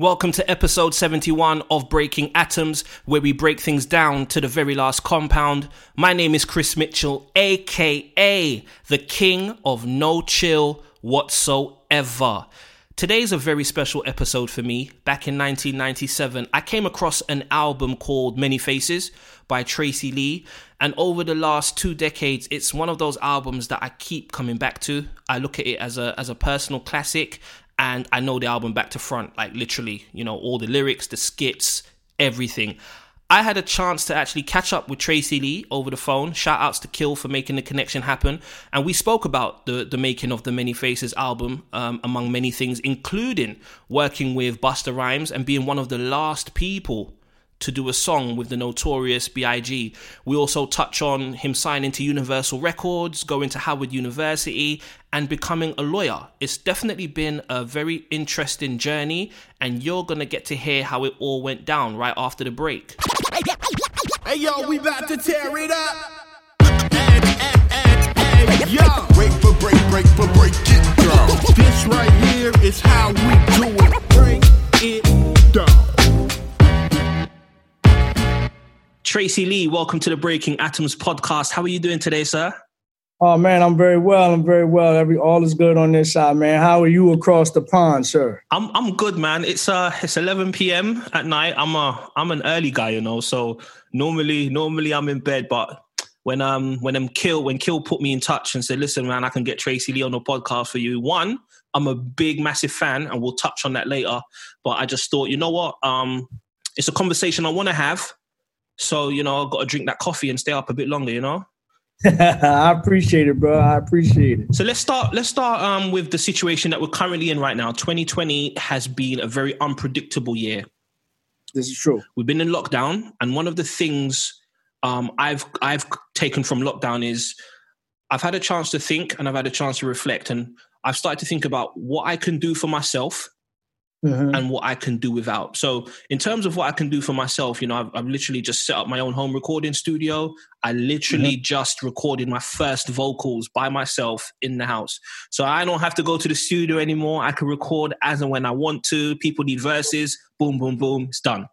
Welcome to episode 71 of Breaking Atoms, where we break things down to the very last compound. My name is Chris Mitchell, aka the king of no chill whatsoever. Today's a very special episode for me. Back in 1997, I came across an album called Many Faces by Tracey Lee, and over the last two decades, it's one of those albums that I keep coming back to. I look at it as a as a personal classic, and I know the album back to front, like literally, you know, all the lyrics, the skits, everything. I had a chance to actually catch up with Tracey Lee over the phone. Shout outs to Kill for making the connection happen. And we spoke about the, the making of the Many Faces album, um, among many things, including working with Busta Rhymes and being one of the last people to do a song with the notorious B.I.G. We also touch on him signing to Universal Records, going to Howard University, and becoming a lawyer. It's definitely been a very interesting journey, and you're gonna get to hear how it all went down right after the break. Hey yo, we about to tear it up. Hey, hey, hey, yo. Break for break, break for break it down. This right here is how we do it. Break it down. Tracey Lee, welcome to the Breaking Atoms podcast. How are you doing today, sir? Oh man, I'm very well. I'm very well. Every all is good on this side, man. How are you across the pond, sir? I'm I'm good, man. It's uh it's 11 p.m. at night. I'm a I'm an early guy, you know. So normally normally I'm in bed, but when um when I'm kill when kill put me in touch and said, listen, man, I can get Tracey Lee on the podcast for you. One, I'm a big massive fan, and we'll touch on that later. But I just thought, you know what, um, it's a conversation I want to have. So you know, I've got to drink that coffee and stay up a bit longer, you know. I appreciate it, bro. I appreciate it. So let's start. Let's start um, with the situation that we're currently in right now. 2020 has been a very unpredictable year. This is true. We've been in lockdown, and one of the things um, I've I've taken from lockdown is I've had a chance to think and I've had a chance to reflect, and I've started to think about what I can do for myself Mhm. and what I can do without. So, in terms of what I can do for myself, you know, I've, I've literally just set up my own home recording studio. I literally just recorded my first vocals by myself in the house. So, I don't have to go to the studio anymore. I can record as and when I want to. People need verses, boom, boom, boom, it's done.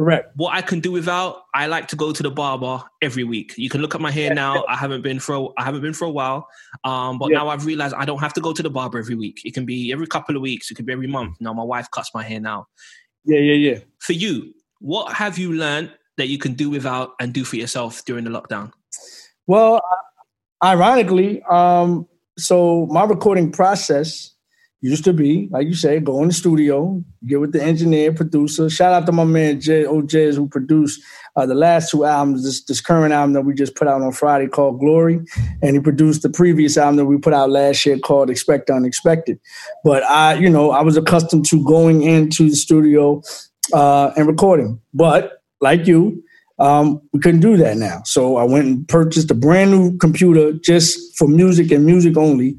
Correct. What I can do without, I like to go to the barber every week. You can look at my hair now. I haven't been for a, I haven't been for a while, um, but Yeah. now I've realized I don't have to go to the barber every week. It can be every couple of weeks. It could be every month. Now my wife cuts my hair now. Yeah, yeah, yeah. For you, what have you learned that you can do without and do for yourself during the lockdown? Well, ironically, um, so my recording process used to be, like you say, go in the studio, get with the engineer, producer. Shout out to my man Jay O'Jays who produced uh, the last two albums, this, this current album that we just put out on Friday called Glory, and he produced the previous album that we put out last year called Expect Unexpected. But I, you know, I was accustomed to going into the studio uh, and recording. But like you, um, we couldn't do that now. So I went and purchased a brand new computer just for music and music only.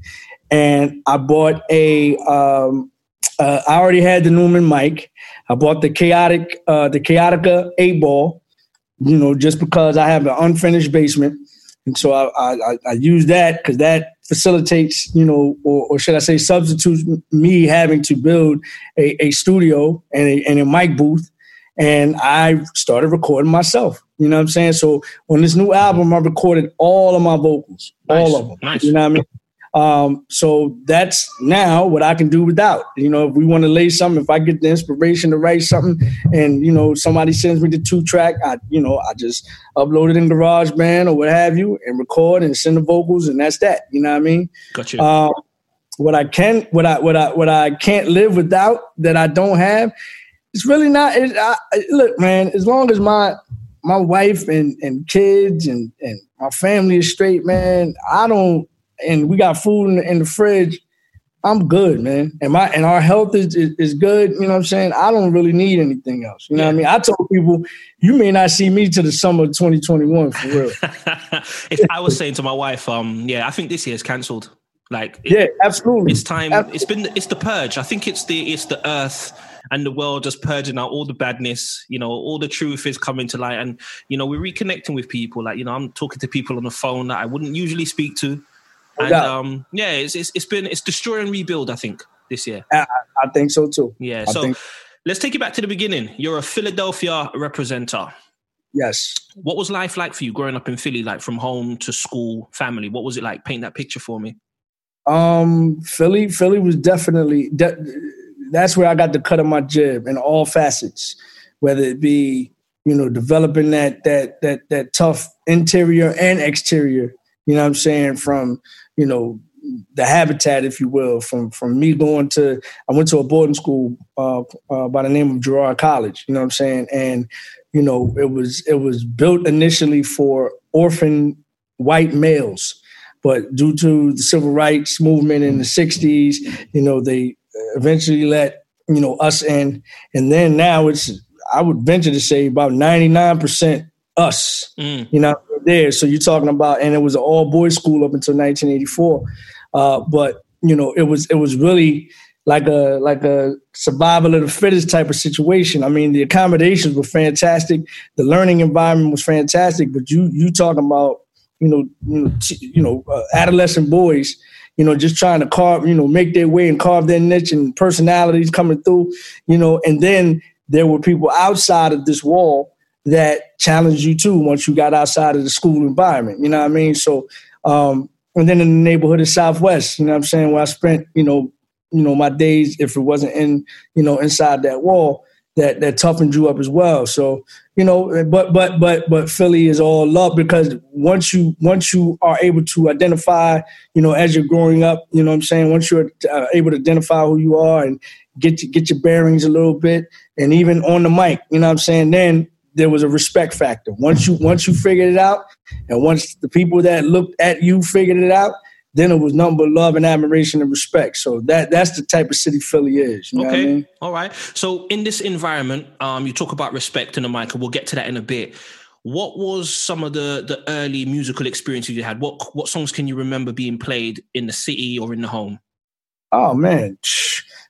And I bought a, um, uh, I already had the Neumann mic. I bought the chaotic, uh, the Kaotica Eyeball, you know, just because I have an unfinished basement. And so I, I, I- use that because that facilitates, you know, or, or should I say, substitutes me having to build a, a studio and a, and a mic booth and I started recording myself. You know what I'm saying? So on this new album, I recorded all of my vocals, Nice, all of them. nice. You know what I mean? Um, so that's now what I can do without. You know, if we want to lay something, if I get the inspiration to write something, and you know somebody sends me the two track, I you know I just upload it in GarageBand or what have you, and record and send the vocals, and that's that. You know what I mean? Got you. Um, what I can, what I, what I, what I can't live without that I don't have, it's really not. It, I- look, man, as long as my my wife and and kids and and my family is straight, man, I don't. And we got food in the, in the fridge. I'm good, man. And my and our health is, is is good. You know what I'm saying? I don't really need anything else. You know what I mean? I told people, you may not see me to the summer of 2021 for real. if I was saying to my wife, um, yeah, I think this year's cancelled. Like, it- Yeah, absolutely. it's time. Absolutely. It's been it's the purge. I think it's the it's the earth and the world just purging out all the badness. You know, all the truth is coming to light, and you know we're reconnecting with people. Like you know, I'm talking to people on the phone that I wouldn't usually speak to, and doubt. um, yeah, it's, it's it's been it's destroy and rebuild. I think this year. I, I think so too. Yeah. I So think- let's take you back to the beginning. You're a Philadelphia representer. Yes. What was life like for you growing up in Philly, like from home to school, family? What was it like? Paint that picture for me. Um, Philly, Philly was definitely de- that's where I got the cut of my jib in all facets, whether it be you know developing that that that that tough interior and exterior. You know what I'm saying from you know the habitat, if you will, from from me going to I went to a boarding school uh, uh, by the name of Girard College. You know what I'm saying, and you know it was it was built initially for orphan white males but due to the civil rights movement in the 60s, you know, they eventually let, you know, us in. And then now it's, I would venture to say about 99% us, mm. you know, there. So you're talking about, and it was an all boys school up until 1984. Uh, but, you know, it was, it was really, like a like a survival of the fittest type of situation. I mean, the accommodations were fantastic, the learning environment was fantastic, but you you talking about you know, you know, t- you know uh, adolescent boys, you know, just trying to carve, you know, make their way and carve their niche and personalities coming through, you know, and then there were people outside of this wall that challenged you too once you got outside of the school environment. You know what I mean? So, um, and then in the neighborhood of Southwest, you know what I'm saying, where I spent, you know, you know, my days if it wasn't in, you know, inside that wall, that that toughened you up as well. So you know, but but but but Philly is all love because once you once you are able to identify, you know, as you're growing up, you know, what I'm saying once you're uh, able to identify who you are and get get your bearings a little bit, and even on the mic, you know, what I'm saying then there was a respect factor. Once you once you figured it out, and once the people that looked at you figured it out, then it was nothing but love and admiration and respect. So that that's the type of city Philly is. okay, I mean? all right. So in this environment, um, you talk about respect in the mic, and we'll get to that in a bit. What was some of the the early musical experiences you had? What what songs can you remember being played in the city or in the home? Oh man,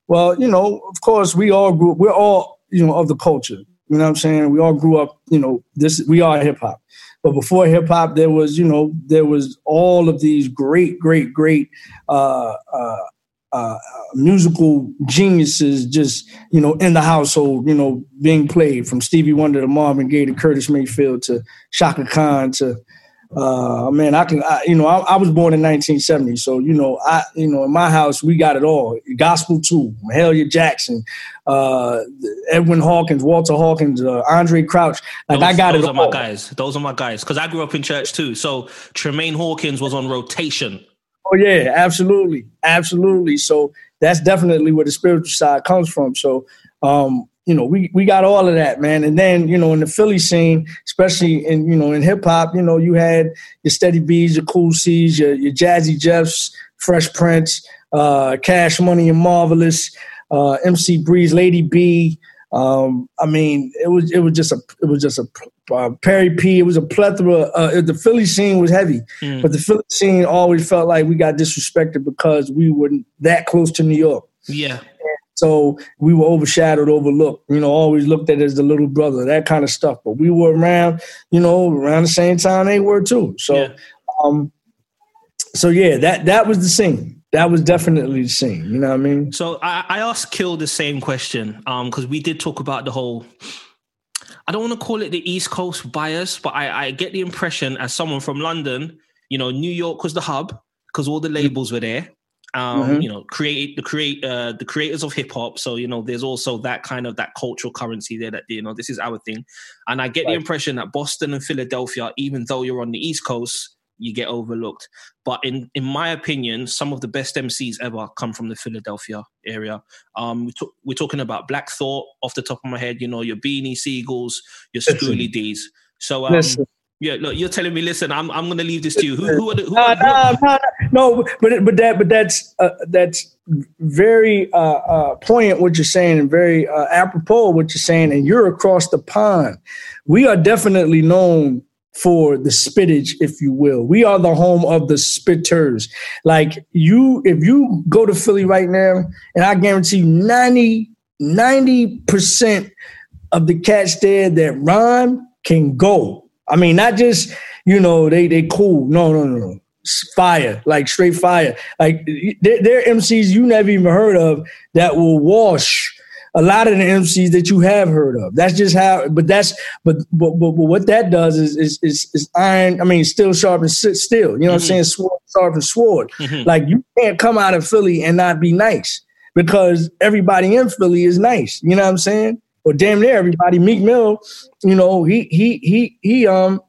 well you know of course we all grew. We're all you know of the culture. You know what I'm saying? We all grew up. You know this. We are hip hop. But before hip hop, there was, you know, there was all of these great, great, great uh, uh, uh, musical geniuses just, you know, in the household, you know, being played from Stevie Wonder to Marvin Gaye to Curtis Mayfield to Chaka Khan to uh, man, I can, I, you know, I, I, was born in 1970, so you know, I, you know, in my house we got it all. Gospel too, Mahalia Jackson, uh, Edwin Hawkins, Walter Hawkins, uh, Andraé Crouch. Like those, I got those it. Those are my guys. Those are my guys. Because I grew up in church too. So Tramaine Hawkins was on rotation. Oh yeah, absolutely, absolutely. So that's definitely where the spiritual side comes from. So um, you know, we we got all of that, man. And then, you know, in the Philly scene, especially in, you know, in hip hop, you know, you had your Steady B's, your Cool C's, your, your Jazzy Jeffs, Fresh Prince, uh, Cash Money and Marvelous, uh, MC Breeze, Lady B. Um, I mean, it was it was just a it was just a uh, Perry P. It was a plethora. Uh, the Philly scene was heavy, mm. but the Philly scene always felt like we got disrespected because we were that close to New York. Yeah, so we were overshadowed, overlooked, you know, always looked at as the little brother, that kind of stuff. But we were around, you know, around the same time they were too. So, yeah. um, so yeah, that that was the scene. That was definitely the scene. You know what I mean? So I, I asked Kill the same question um, because we did talk about the whole. I don't want to call it the East Coast bias, but I, I get the impression as someone from London, you know, New York was the hub because all the labels were there um, mm-hmm. you know, create the create uh, the creators of hip hop. So you know, there's also that kind of that cultural currency there that you know this is our thing. And I get right. the impression that Boston and Philadelphia, even though you're on the East Coast, you get overlooked. But in in my opinion, some of the best MCs ever come from the Philadelphia area. Um, we t- we're talking about Black Thought off the top of my head. You know, your Beanie Sigels, your Schoolly D's. So um, yeah, look, you're telling me. Listen, I'm I'm going to leave this to you. Who, who are the? Who who no, but but that but that's uh, that's very uh, uh, poignant what you're saying and very uh, apropos what you're saying. And you're across the pond. We are definitely known for the spittage, if you will. We are the home of the spitters. Like you, if you go to Philly right now, and I guarantee you 90 percent of the cats there that rhyme can go I mean, not just you know they they cool. No, no, no, no. Fire, like straight fire. Like they're, they're MCs you never even heard of that will wash a lot of the MCs that you have heard of. That's just how. But that's but but, but, but what that does is is is, is iron. I mean, still sharp and still. You know mm-hmm. what I'm mm-hmm. saying? Sword sharp and sword. Mm-hmm. Like you can't come out of Philly and not be nice because everybody in Philly is nice. You know what I'm saying? Or damn near everybody. Meek Mill, you know, he he he he um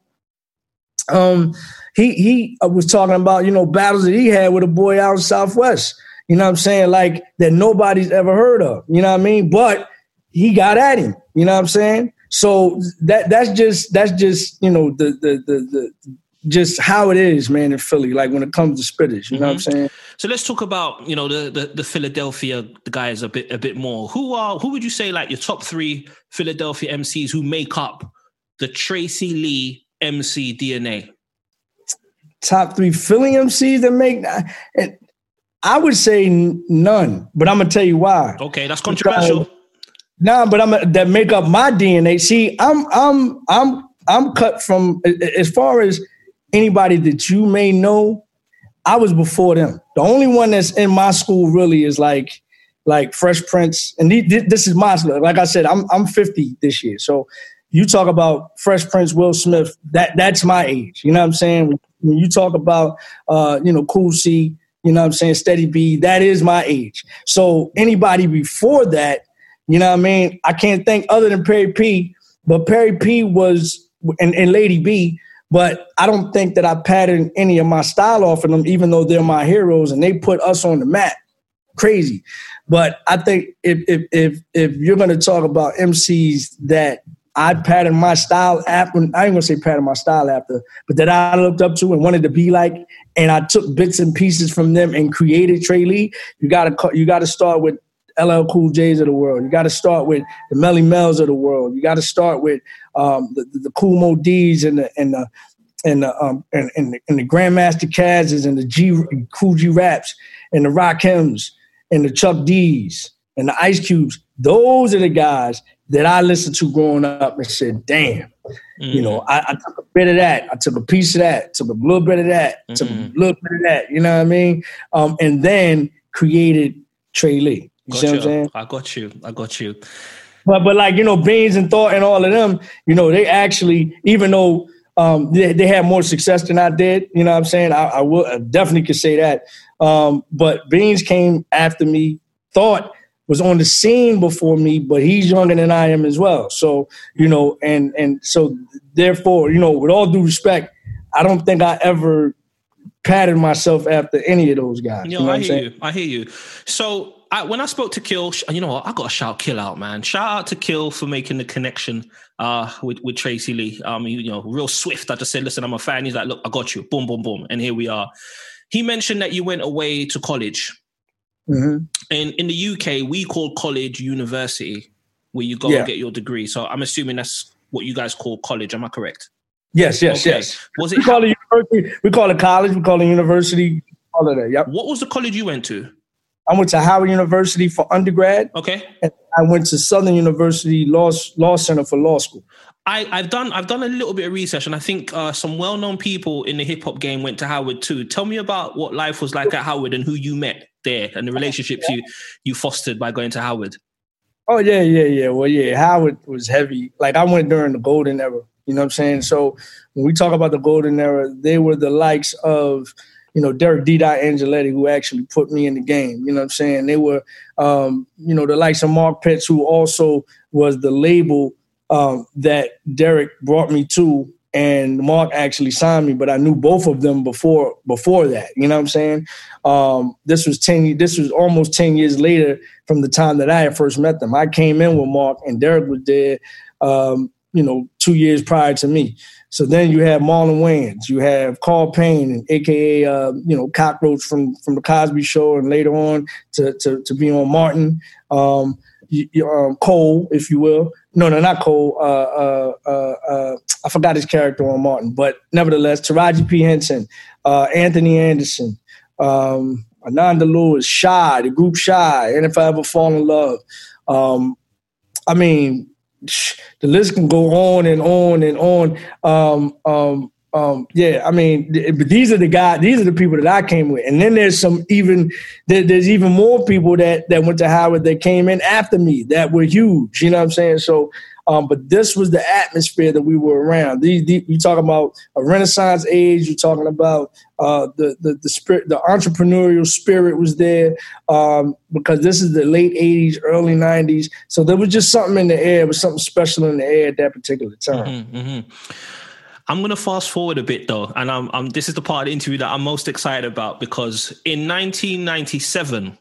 um he he uh, was talking about you know battles that he had with a boy out in Southwest. You know what I'm saying? Like that nobody's ever heard of. You know what I mean? But he got at him. You know what I'm saying? So that that's just that's just you know the the the, the just how it is, man, in Philly. Like when it comes to spitters, you mm-hmm. know what I'm mm-hmm. saying? So let's talk about you know the, the the Philadelphia guys a bit a bit more. Who are who would you say like your top three Philadelphia MCs who make up the Tracey Lee MC DNA? Top three Philly MCs that make and I would say none, but I'm gonna tell you why. Okay, that's controversial. Nah, but I'm that make up my DNA. See, I'm I'm I'm I'm cut from as far as anybody that you may know. I was before them. The only one that's in my school really is like like Fresh Prince, and this is my like I said, I'm I'm 50 this year, so you talk about Fresh Prince, Will Smith. That that's my age. You know what I'm saying? When you talk about uh, you know Cool C, you know what I'm saying, Steady B, that is my age. So anybody before that, you know what I mean? I can't think other than Perry P, but Perry P was and, and Lady B, but I don't think that I patterned any of my style off of them, even though they're my heroes and they put us on the map. Crazy. But I think if if if if you're gonna talk about MCs that I patterned my style after. I ain't gonna say pattern my style after, but that I looked up to and wanted to be like, and I took bits and pieces from them and created Trey Lee. You gotta you gotta start with LL Cool J's of the world. You got to start with the Melle Mels of the world. You got to start with um, the, the, the Kool Moe Dees and the and the and the um, and, and, the, and the Grandmaster Cazes and the G Kool G Raps and the Rakims and the Chuck D's and the Ice Cubes. Those are the guys that I listened to growing up and said, damn, mm. you know, mm. I, I, took a bit of that. I took a piece of that, took a little bit of that, mm. took a mm-hmm. little bit of that, you know what I mean? Um, and then created Trey Lee. You see what I'm saying? I got you. I got you. But but like, you know, Beans and Thought and all of them, you know, they actually, even though um, they, they had more success than I did, you know what I'm saying? I, I will I definitely could say that. Um, but Beans came after me, Thought was on the scene before me, but he's younger than I am as well. So, you know, and and so therefore, you know, with all due respect, I don't think I ever patterned myself after any of those guys. Yo, you know I hear you. I hear you. So I, when I spoke to Kill, you know what? I got to shout Kill out, man. Shout out to Kill for making the connection uh, with with Tracey Lee. Um, you, you know, real swift. I just said, listen, I'm a fan. He's like, look, I got you. Boom, boom, boom, and here we are. He mentioned that you went away to college Mm-hmm. And in the UK, we call college university, where you go yeah. and get your degree. So I'm assuming that's what you guys call college. Am I correct? Yes, yes, okay. yes. Was it? We call it university. We call it college. We call it university. All of that. Yep. What was the college you went to? I went to Howard University for undergrad. Okay. And I went to Southern University Law Law Center for law school. I, have done I've done a little bit of research, and I think uh, some well known people in the hip hop game went to Howard too. Tell me about what life was like at Howard and who you met there, and the relationships you you fostered by going to Howard. Oh yeah, yeah, yeah. Well, yeah, Howard was heavy. Like I went during the golden era. You know what I'm saying? So when we talk about the golden era, they were the likes of you know, Deric D. Angelettie, who actually put me in the game. You know what I'm saying? They were, um, you know, the likes of Mark Pitts, who also was the label um, that Deric brought me to, and Mark actually signed me, but I knew both of them before before that. You know what I'm saying? Um, this was ten. This was almost ten years later from the time that I had first met them. I came in with Mark, and Derek was there. Um, you know, two years prior to me. So then you have Marlon Wayans, you have Carl Payne, and AKA uh, you know Cockroach from from the Cosby Show, and later on to to, to be on Martin, um, you, um, Cole, if you will. No, no, not Cole. Uh, uh, uh, uh, I forgot his character on Martin, but nevertheless, Taraji P Henson, uh, Anthony Anderson, um, Ananda Lewis, Shai, the group Shai, and if I ever fall in love. Um, I mean, the list can go on and on and on. Um, um, um, yeah, I mean, th- but these are the guys, these are the people that I came with, and then there's some even there, there's even more people that that went to Howard that came in after me that were huge. You know what I'm saying? So, um, but this was the atmosphere that we were around. These, you talk about a Renaissance age. You're talking about uh, the the the spirit, the entrepreneurial spirit was there um, because this is the late '80s, early '90s. So there was just something in the air. It was something special in the air at that particular time. Mm-hmm, mm-hmm. I'm to fast forward a bit though, and I'm, I'm, this is the part of the interview that I'm most excited about because in 1997,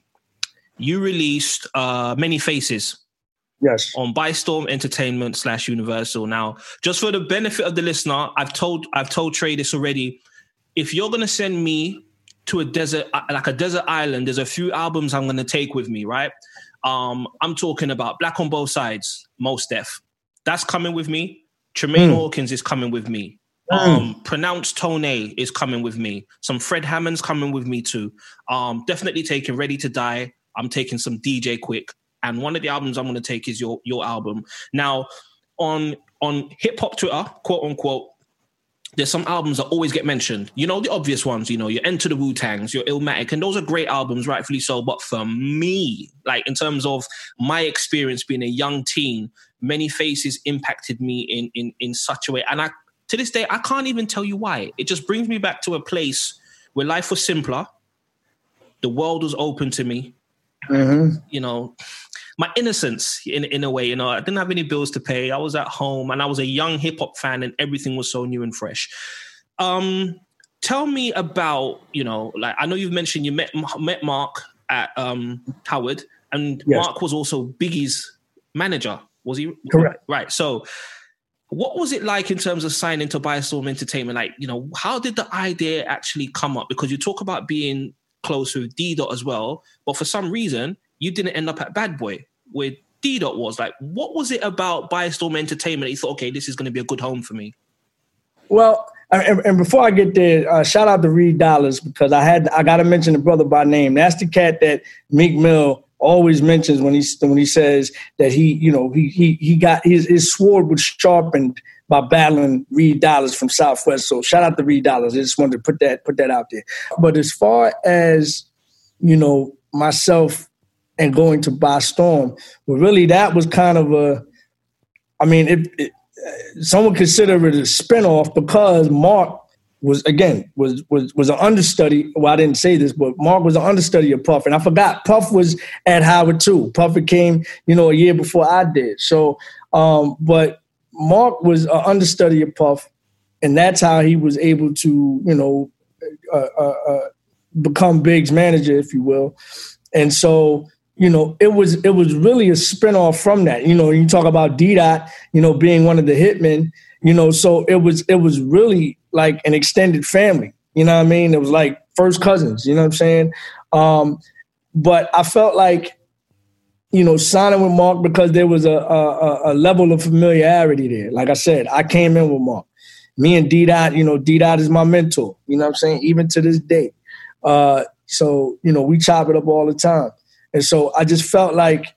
you released uh, Many Faces. Yes. On Bystorm Entertainment slash Universal. Now, just for the benefit of the listener, I've told I've told Trey this already. If you're gonna send me to a desert uh, like a desert island, there's a few albums I'm gonna take with me, right? Um, I'm talking about Black on Both Sides, Mos Def. That's coming with me. Tramaine mm. Hawkins is coming with me. Mm. Um, pronounced Tone is coming with me. Some Fred Hammond's coming with me too. Um, definitely taking Ready to Die. I'm taking some DJ Quik, and one of the albums I'm going to take is your your album. Now, on on hip hop Twitter, quote unquote, there's some albums that always get mentioned. You know, the obvious ones, you know, you Enter the Wu Tangs, your Illmatic, and those are great albums, rightfully so. But for me, like in terms of my experience being a young teen, many faces impacted me in in in such a way. And I to this day, I can't even tell you why. It just brings me back to a place where life was simpler, the world was open to me. Mm-hmm. You know, my innocence in in a way. You know, I didn't have any bills to pay. I was at home, and I was a young hip hop fan, and everything was so new and fresh. Um, tell me about you know, like I know you've mentioned you met met Mark at um, Howard, and yes. Mark was also Biggie's manager. Was he correct? Right. So, what was it like in terms of signing to Bystorm Entertainment? Like, you know, how did the idea actually come up? Because you talk about being close with D Dot as well, but for some reason you didn't end up at Bad Boy where D Dot was. Like, what was it about Bystorm Entertainment? He thought, okay, this is going to be a good home for me. Well, and, and before I get there, uh, shout out to Reed Dollaz because I had I got to mention the brother by name. That's the cat that Meek Mill always mentions when he when he says that he you know he he he got his his sword was sharpened by battling Reed Dollaz from Southwest. So shout out to Reed Dollaz. I just wanted to put that put that out there. But as far as you know myself and going to Bystorm, But really, that was kind of a, I mean, it, it, someone consider it a spinoff because Mark was again was was was an understudy. Well, I didn't say this, but Mark was an understudy of Puff, and I forgot Puff was at Howard too. Puff came, you know, a year before I did. So, um, but Mark was an understudy of Puff, and that's how he was able to, you know, uh, uh, uh, become Big's manager, if you will. And so you know, it was it was really a spinoff from that. You know, you talk about D Dot, you know, being one of the hitmen, you know, so it was it was really like an extended family. You know what I mean? It was like first cousins, you know what I'm saying? Um, but I felt like, you know, signing with Mark because there was a, a, a level of familiarity there. Like I said, I came in with Mark. Me and D Dot, you know, D Dot is my mentor, you know what I'm saying? Even to this day. Uh, so, you know, we chop it up all the time. And so I just felt like,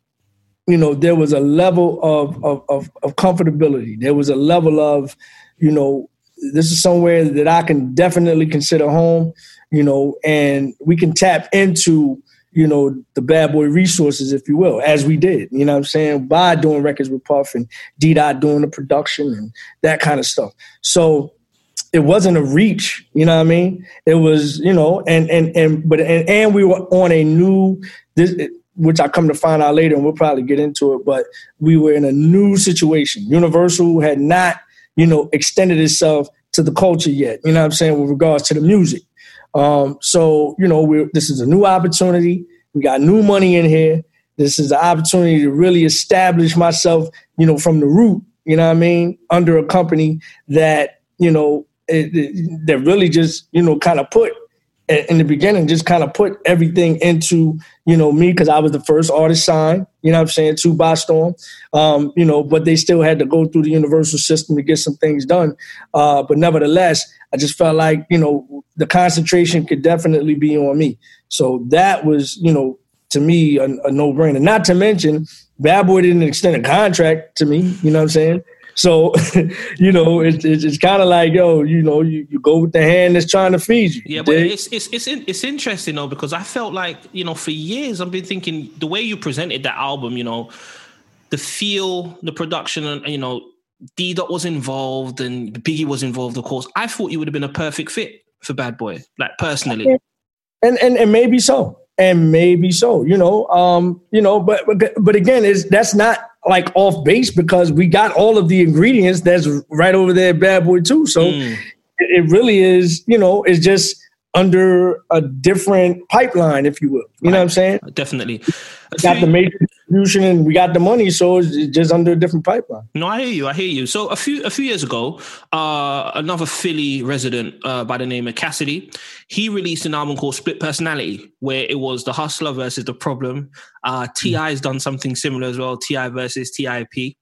you know, there was a level of, of, of, of comfortability. There was a level of, you know, this is somewhere that I can definitely consider home, you know, and we can tap into, you know, the bad boy resources, if you will, as we did, you know what I'm saying, by doing records with Puff and D Dot doing the production and that kind of stuff. So it wasn't a reach, you know what I mean? It was, you know, and and and but and, and we were on a new this which I come to find out later and we'll probably get into it, but we were in a new situation. Universal had not, you know, extended itself to the culture yet, you know what I'm saying, with regards to the music. Um, so, you know, we this is a new opportunity. We got new money in here. This is the opportunity to really establish myself, you know, from the root, you know what I mean, under a company that, you know, that really just you know kind of put in the beginning just kind of put everything into you know me because I was the first artist signed. You know I'm saying to Bystorm, um, you know, but they still had to go through the universal system to get some things done. Uh, but nevertheless, I just felt like you know the concentration could definitely be on me. So that was you know to me a, a no brainer. Not to mention, Bad Boy didn't extend a contract to me. You know what I'm saying? So, you know, it's it's, it's kind of like yo, you know, you, you go with the hand that's trying to feed you. Yeah, but it's it's it's in, it's interesting though because I felt like you know for years I've been thinking the way you presented that album, you know, the feel, the production, and you know, D Dot was involved and Biggie was involved, of course. I thought you would have been a perfect fit for Bad Boy, like personally. And and and maybe so, and maybe so. You know, um, you know, but but but again, is that's not like off base because we got all of the ingredients that's right over there, Bad Boy too. So mm. it, really is, you know, it's just under a different pipeline, if you will. You right. know what I'm saying? Definitely. Got the major distribution and we got the money, so it's just under a different pipeline. No, I hear you. I hear you. So a few a few years ago, uh, another Philly resident uh, by the name of Cassidy, he released an album called Split Personality, where it was the hustler versus the problem. Uh, T.I. has done something similar as well, T.I. versus TIP.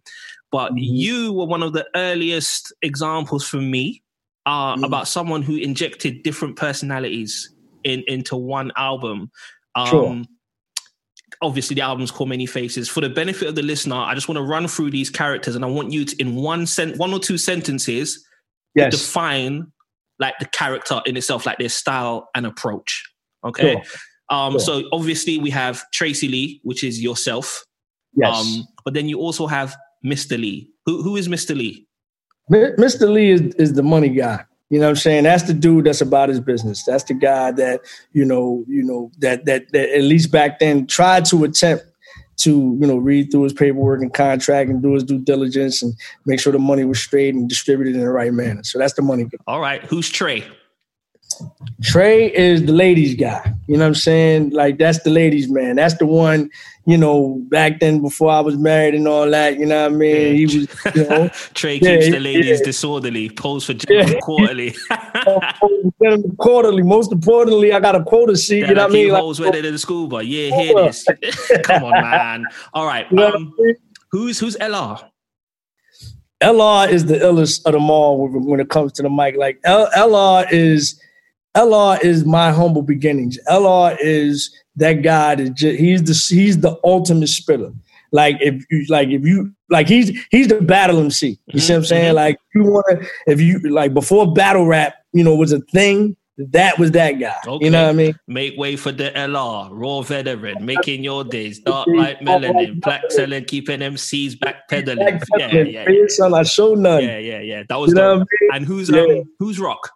But mm-hmm. you were one of the earliest examples for me uh, mm. about someone who injected different personalities in into one album. Um, sure. Obviously, the album's called Many Faces. For the benefit of the listener, I just want to run through these characters, and I want you to, in one sent, one or two sentences, yes. define like the character in itself, like their style and approach. Okay. Sure. Um, sure. So obviously, we have Tracey Lee, which is yourself. Yes. Um, but then you also have Mr. Lee. Who who is Mr. Lee? Mr. Lee is, is the money guy. You know what I'm saying? That's the dude that's about his business. That's the guy that, you know, you know, that that that at least back then tried to attempt to, you know, read through his paperwork and contract and do his due diligence and make sure the money was straight and distributed in the right manner. So that's the money. All right. Who's Trey? Trey is the ladies guy. You know what I'm saying? Like that's the ladies man. That's the one, you know, back then before I was married and all that, you know what I mean? He was you know, Trey yeah, keeps the ladies yeah. disorderly, pose for yeah. quarterly. quarterly. Most importantly, I got a quota sheet, yeah, you know what I mean? Holes like, with it in the school, but yeah, hear this. Come on, man. All right. Um, who's who's LR? LR is the illest of them all when it comes to the mic. Like L- LR is LR is my humble beginnings. LR is that guy that just, he's the he's the ultimate spitter. Like if you like if you like he's he's the battle MC. You mm-hmm. see what I'm saying? Mm-hmm. Like you want to if you like before battle rap, you know, was a thing. That was that guy. Okay. You know what I mean? Make way for the LR, raw veteran, making your days, dark like melanin, black selling, keeping MCs back pedaling. Yeah, yeah, yeah. Son, I show none. Yeah, yeah, yeah. That was you know I mean? And who's yeah. um, who's rock?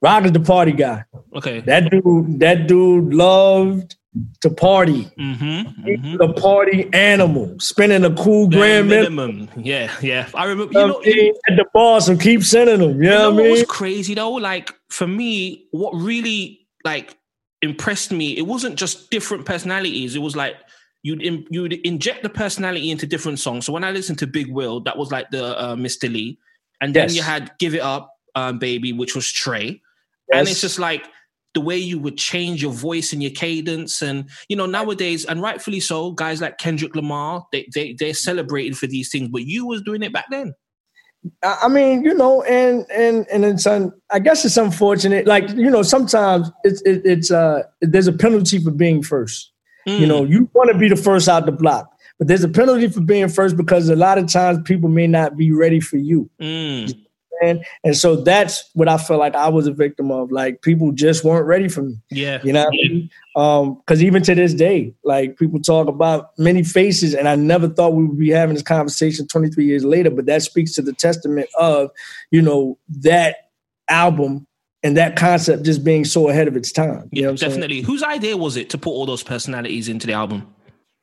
Rock is the party guy. Okay. That dude, that dude loved to party. Mm-hmm, mm-hmm. The party animal, spending a cool grand minimum. Yeah, yeah. I remember you know at the bar, so keep sending them. You, you know, what I mean? was crazy though? Like for me, what really like impressed me, it wasn't just different personalities. It was like you'd in, you'd inject the personality into different songs. So when I listened to Big Will, that was like the uh, Mr. Lee, and then yes. you had Give It Up, um, Baby, which was Trey. Yes. And it's just like the way you would change your voice and your cadence. And, you know, nowadays, and rightfully so, guys like Kendrick Lamar, they, they, they're celebrated for these things, but you was doing it back then. I mean, you know, and and and it's un, I guess it's unfortunate. Like you know, sometimes it's it, it's uh there's a penalty for being first. Mm. You know, you want to be the first out the block, but there's a penalty for being first because a lot of times people may not be ready for you. Mm saying? And so that's what I felt like I was a victim of. Like people just weren't ready for me. Yeah. You know I mean? Um, cause even to this day, like people talk about many faces, and I never thought we would be having this conversation 23 years later, but that speaks to the testament of, you know, that album and that concept just being so ahead of its time. yeah, definitely. Whose idea was it to put all those personalities into the album?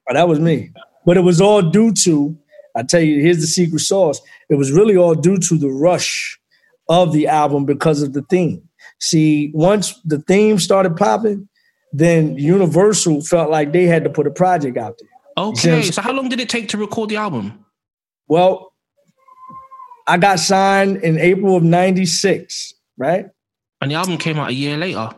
Oh, that was me. But it was all due to I tell you, here's the secret sauce. It was really all due to the rush of the album because of the theme. See, once the theme started popping, then Universal felt like they had to put a project out there. Okay, so how long did it take to record the album? Well, I got signed in April of 96, right? And the album came out a year later.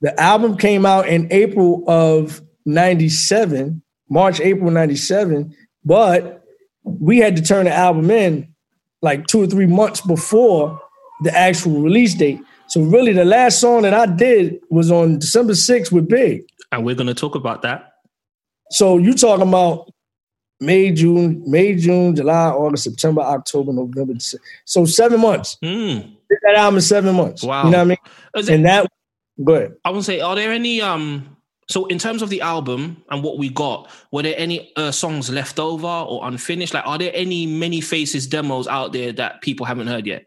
The album came out in April of 97, March, April 97, but we had to turn the album in like two or three months before the actual release date. So really, the last song that I did was on December 6th with Big. And we're going to talk about that. So you talking about May, June, May, June, July, August, September, October, November. December. So seven months. Mm. Did that album in seven months. Wow. You know what I mean? Is it- And that, go ahead. I would say, are there any um? So in terms of the album and what we got, were there any uh, songs left over or unfinished? Like, are there any many faces demos out there that people haven't heard yet?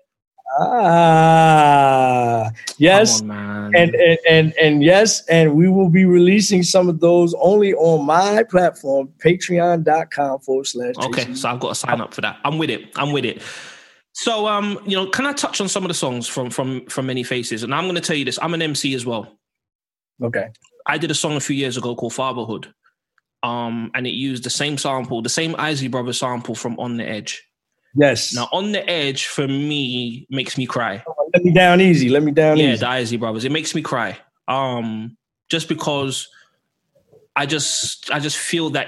Ah, yes. On, man. And, and and and yes, and we will be releasing some of those only on my platform, patreon.com forward slash. Okay, so I've got to sign up for that. I'm with it. I'm with it. So, um, you know, can I touch on some of the songs from from from Many Faces? And I'm going to tell you this: I'm an MC as well. Okay. I did a song a few years ago called Fatherhood, um, and it used the same sample, the same Isley Brothers sample from On the Edge. Yes. Now, On the Edge for me makes me cry. Let me down easy. Let me down Yeah, easy. the Isley Brothers. It makes me cry. Um, just because I just I just feel that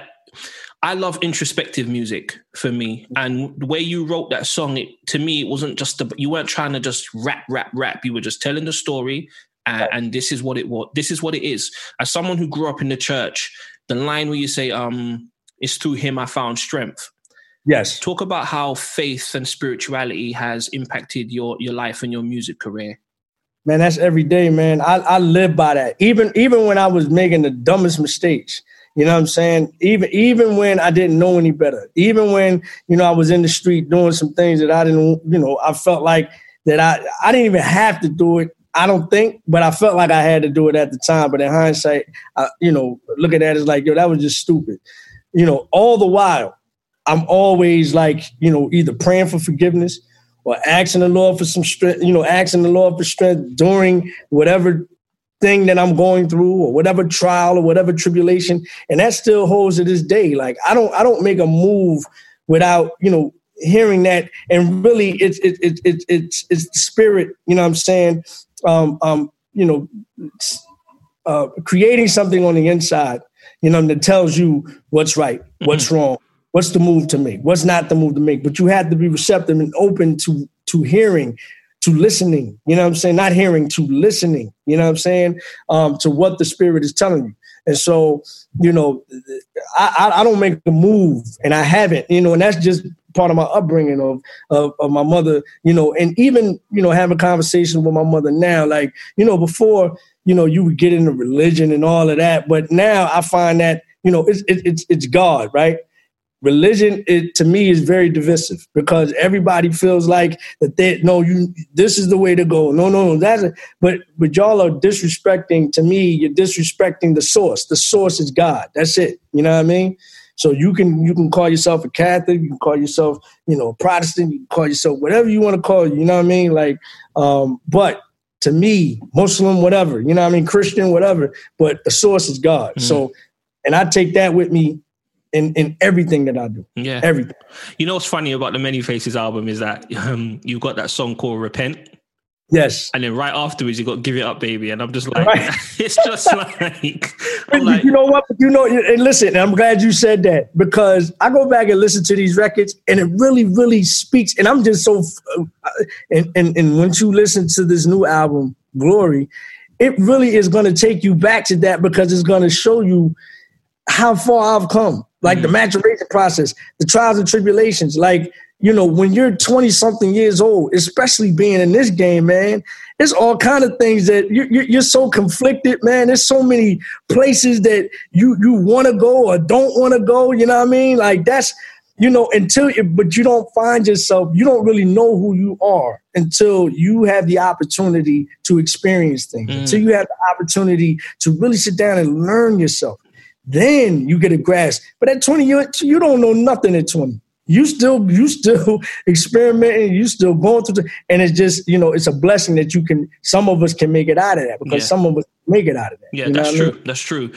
I love introspective music for me, and the way you wrote that song, it to me it wasn't just you weren't trying to just rap, rap, rap. You were just telling the story, and, and this is what it was. This is what it is. As someone who grew up in the church, the line where you say, "Um, it's through Him I found strength." yes. Talk about how faith and spirituality has impacted your your life and your music career. Man, that's every day, man. I, I live by that. Even even when I was making the dumbest mistakes, you know what I'm saying? Even even when I didn't know any better, even when, you know, I was in the street doing some things that I didn't, you know, I felt like that I I didn't even have to do it. I don't think, but I felt like I had to do it at the time. But in hindsight, I, you know, look at that as like, yo, that was just stupid. You know, all the while, I'm always like, you know, either praying for forgiveness or asking the Lord for some strength, you know, asking the Lord for strength during whatever thing that I'm going through or whatever trial or whatever tribulation. And that still holds to this day. Like I don't I don't make a move without, you know, hearing that and really it's it's it's it's it's, it's the spirit, you know what I'm saying? Um um, you know, uh creating something on the inside, you know, that tells you what's right, what's wrong, what's the move to make, what's not the move to make. But you have to be receptive and open to to hearing, to listening. You know what I'm saying? Not hearing, to listening. You know what I'm saying? Um, to what the spirit is telling you. And so, you know, I, I, don't make a move, and I haven't. You know, and that's just part of my upbringing of, of of my mother. You know, and even you know having conversations with my mother now, like you know before. You know, you would get into religion and all of that, but now I find that you know it's it, it's it's God, right? religion it to me is very divisive because everybody feels like that they no you this is the way to go no no no that's a, but but y'all are disrespecting to me you're disrespecting the source the source is god that's it you know what i mean so you can you can call yourself a catholic you can call yourself you know a protestant you can call yourself whatever you want to call you, you know what i mean like um but to me muslim whatever you know what i mean christian whatever but the source is god so and i take that with me in in everything that I do. Yeah. Everything. You know what's funny about the Many Faces album is that um, you've got that song called Repent, Yes. and then right afterwards you got to Give It Up, Baby, and I'm just like, Right. it's just like, like, you know what? You know, and listen, I'm glad you said that because I go back and listen to these records, and it really, really speaks. And I'm just so, uh, and and and once you listen to this new album, Glory, it really is going to take you back to that because it's going to show you how far I've come, like the maturation process, the trials and tribulations. Like, you know, when you're 20 something years old, especially being in this game, man, it's all kind of things that you, you, you're so conflicted, man. There's so many places that you you want to go or don't want to go. You know what I mean? Like that's you know until you, but you don't find yourself. You don't really know who you are until you have the opportunity to experience things. Mm. Until you have the opportunity to really sit down and learn yourself then you get a grasp. But at 20, you, you don't know nothing at 20. You still, you still experimenting, you still going through, the, and it's just, you know, it's a blessing that you can. Some of us can make it out of that because Yeah. some of us make it out of that. Yeah, You know that's what I true. mean? That's true.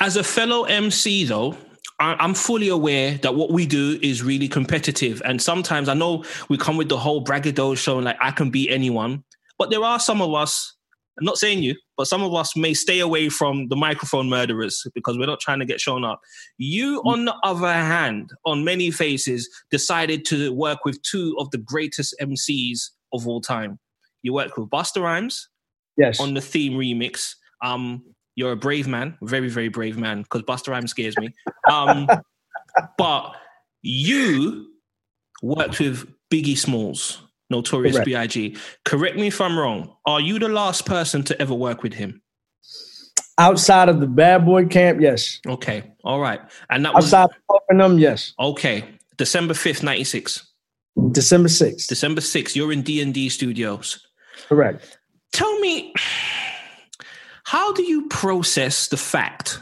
As a fellow MC, though, I'm fully aware that what we do is really competitive. And sometimes I know we come with the whole braggadocio showing like I can beat anyone. But there are some of us, I'm not saying you, but some of us may stay away from the microphone murderers because we're not trying to get shown up. You, on the other hand, on many faces, decided to work with two of the greatest MCs of all time. You worked with Busta Rhymes Yes. on the theme remix. Um, you're a brave man, very, very brave man, because Busta Rhymes scares me. Um, but you worked with Biggie Smalls, Notorious Correct. B.I.G. Correct me if I'm wrong. Are you the last person to ever work with him? Outside of the bad boy camp, yes. Okay, all right. And that was Outside of them, yes. okay. December fifth, ninety six. December 6th. December sixth. You're in D and D Studios. Correct. Tell me, how do you process the fact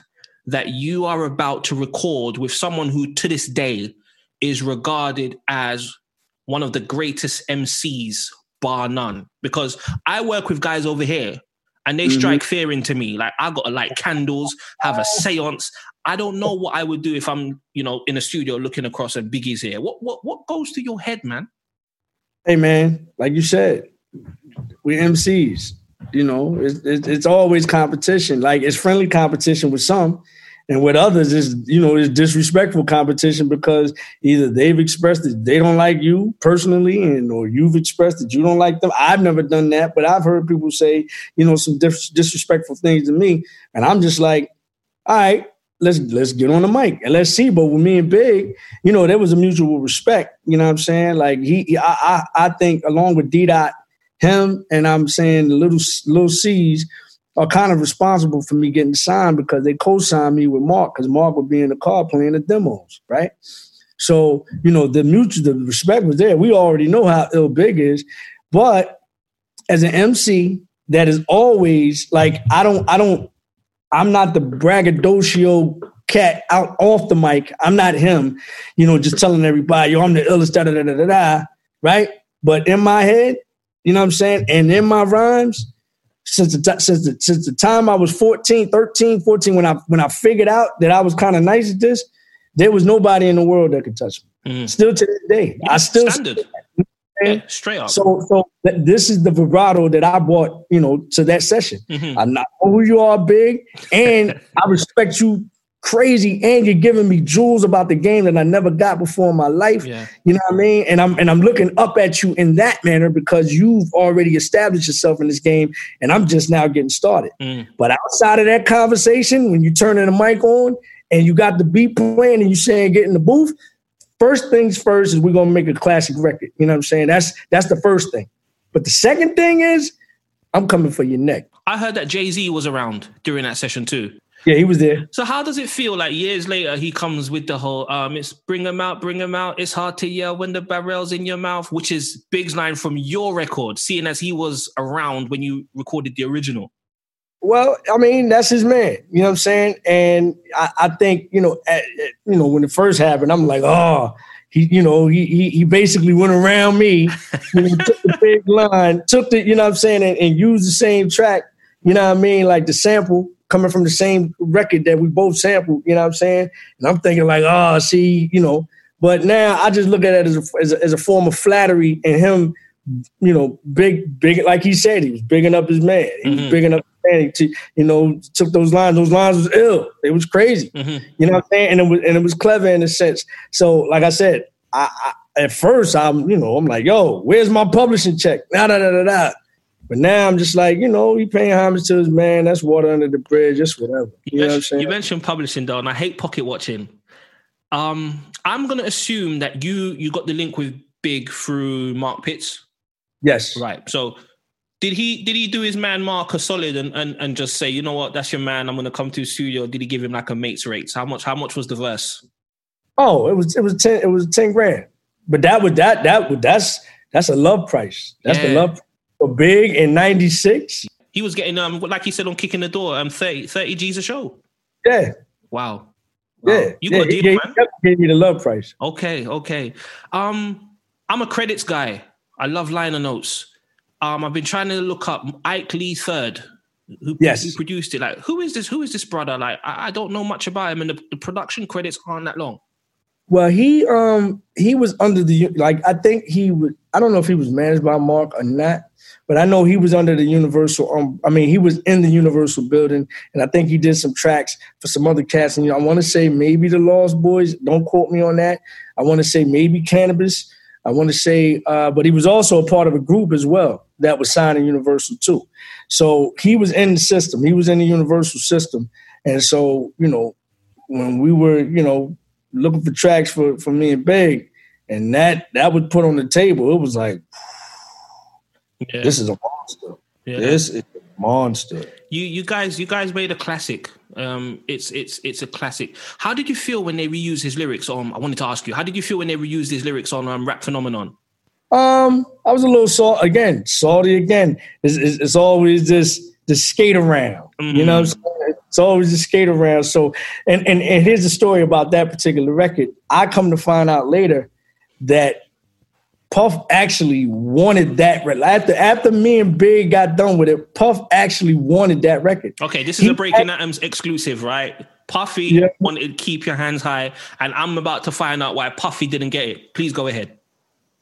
that you are about to record with someone who, to this day, is regarded as one of the greatest MCs, bar none? Because I work with guys over here and they mm-hmm. strike fear into me. Like, I got to light candles, have a seance. I don't know what I would do if I'm, you know, in a studio looking across and Biggie's here. What, what, what goes to your head, man? Hey, man, like you said, we MCs. You know, it's, it's, it's always competition. Like it's friendly competition with some, and with others, is you know, it's disrespectful competition because either they've expressed that they don't like you personally, and or you've expressed that you don't like them. I've never done that, but I've heard people say, you know, some dis- disrespectful things to me, and I'm just like, all right, let's let's get on the mic and let's see. But with me and Big, you know, there was a mutual respect. You know what I'm saying? Like he, he- I, I, I think along with D Dot, him and I'm saying the little little C's are kind of responsible for me getting signed because they co-signed me with Mark because Mark would be in the car playing the demos, right? So you know the mutual the respect was there. We already know how ill Big is, but as an MC, that is always like I don't I don't I'm not the braggadocio cat out off the mic. I'm not him, you know, just telling everybody, yo, I'm the illest, da da da da da, right? But in my head, you know what I'm saying? And in my rhymes, since the, since the since the time I was 14, 13, 14, when I when I figured out that I was kind of nice at this, there was nobody in the world that could touch me. Mm. Still to this day, I still standard. Yeah, straight up. so, so th- this is the vibrato that I brought, you know, to that session. Mhm. I know who you are, big, and I respect you crazy, and you're giving me jewels about the game that I never got before in my life. Yeah. You know what I mean? And I'm and I'm looking up at you in that manner because you've already established yourself in this game, and I'm just now getting started. Mm. But outside of that conversation, when you're turning the mic on and you got the beat playing and you saying get in the booth, first things first is we're gonna make a classic record. You know what I'm saying? That's that's the first thing. But the second thing is I'm coming for your neck. I heard that Jay Z was around during that session too. Yeah, he was there. So how does it feel like years later he comes with the whole um it's bring them out, bring them out. It's hard to yell when the barrel's in your mouth, which is Big's line from your record, seeing as he was around when you recorded the original. Well, I mean, that's his man. You know what I'm saying? And I, I think, you know, at, at- you know, when it first happened, I'm like, oh, he, you know, he he, he basically went around me, you know, took the big line, took the, you know what I'm saying, and, and used the same track, you know what I mean, like the sample coming from the same record that we both sampled, you know what I'm saying? And I'm thinking like, oh, see, you know, but now I just look at it as a, as a, as a form of flattery and him, you know, big, big, like he said, he was bigging up his man. He was Mhm. bigging up his man. He, you know, took those lines. Those lines was ill. It was crazy. Mhm. You know what I'm saying? And it was and it was clever in a sense. So, like I said, I, I at first I'm, you know, I'm like, yo, where's my publishing check? Da da da da da. But now I'm just like, you know, he paying homage to his man. That's water under the bridge. Just whatever. You, know what I'm saying? you mentioned publishing though, and I hate pocket watching. Um, I'm gonna assume that you you got the link with Big through Mark Pitts. yes. Right. So did he did he do his man Mark a solid and, and and just say, you know what, that's your man, I'm gonna come to the studio. Did he give him like a mate's rates? How much how much was the verse? Oh, it was it was ten it was ten grand. But that would that that would that's that's a love price. That's the love for big in '96. He was getting um like he said on kicking the door, um 30, 30 G's a show. Yeah, Wow. Wow. yeah. You yeah, got a deal, gave- man. gave me the love price. Okay, okay. Um, I'm a credits guy. I love liner notes. Um, I've been trying to look up Ike Lee Third, who, Yes. who produced it. Like, who is this? Who is this brother? Like, I, I don't know much about him, and the, the production credits aren't that long. Well, he um he was under the like I think he was I don't know if he was managed by Mark or not, but I know he was under the Universal. Um, I mean he was in the Universal building, and I think he did some tracks for some other cats. And you know, I want to say maybe the Lost Boyz. Don't quote me on that. I want to say maybe Canibus. I want to say, uh, but he was also a part of a group as well that was signed to Universal too. So he was in the system. He was in the Universal system, and so you know when we were you know looking for tracks for for me and Big, and that that was put on the table. It was like, Yeah. this is a monster. Yeah. This is a monster. You you guys you guys made a classic. Um, it's it's it's a classic. How did you feel when they reused his lyrics on? I wanted to ask you. How did you feel when they reused his lyrics on um, Rap Phenomenon? Um, I was a little salt again, salty again. It's, it's, it's always this the skate around. You know, saying? it's always the skate around. So, and, and and here's the story about that particular record. I come to find out later that Puff actually wanted that record. After after me and Big got done with it, Puff actually wanted that record. Okay, this is He- a Breaking Atoms exclusive, right? Puffy Yeah. wanted to keep your hands high, and I'm about to find out why Puffy didn't get it. Please go ahead.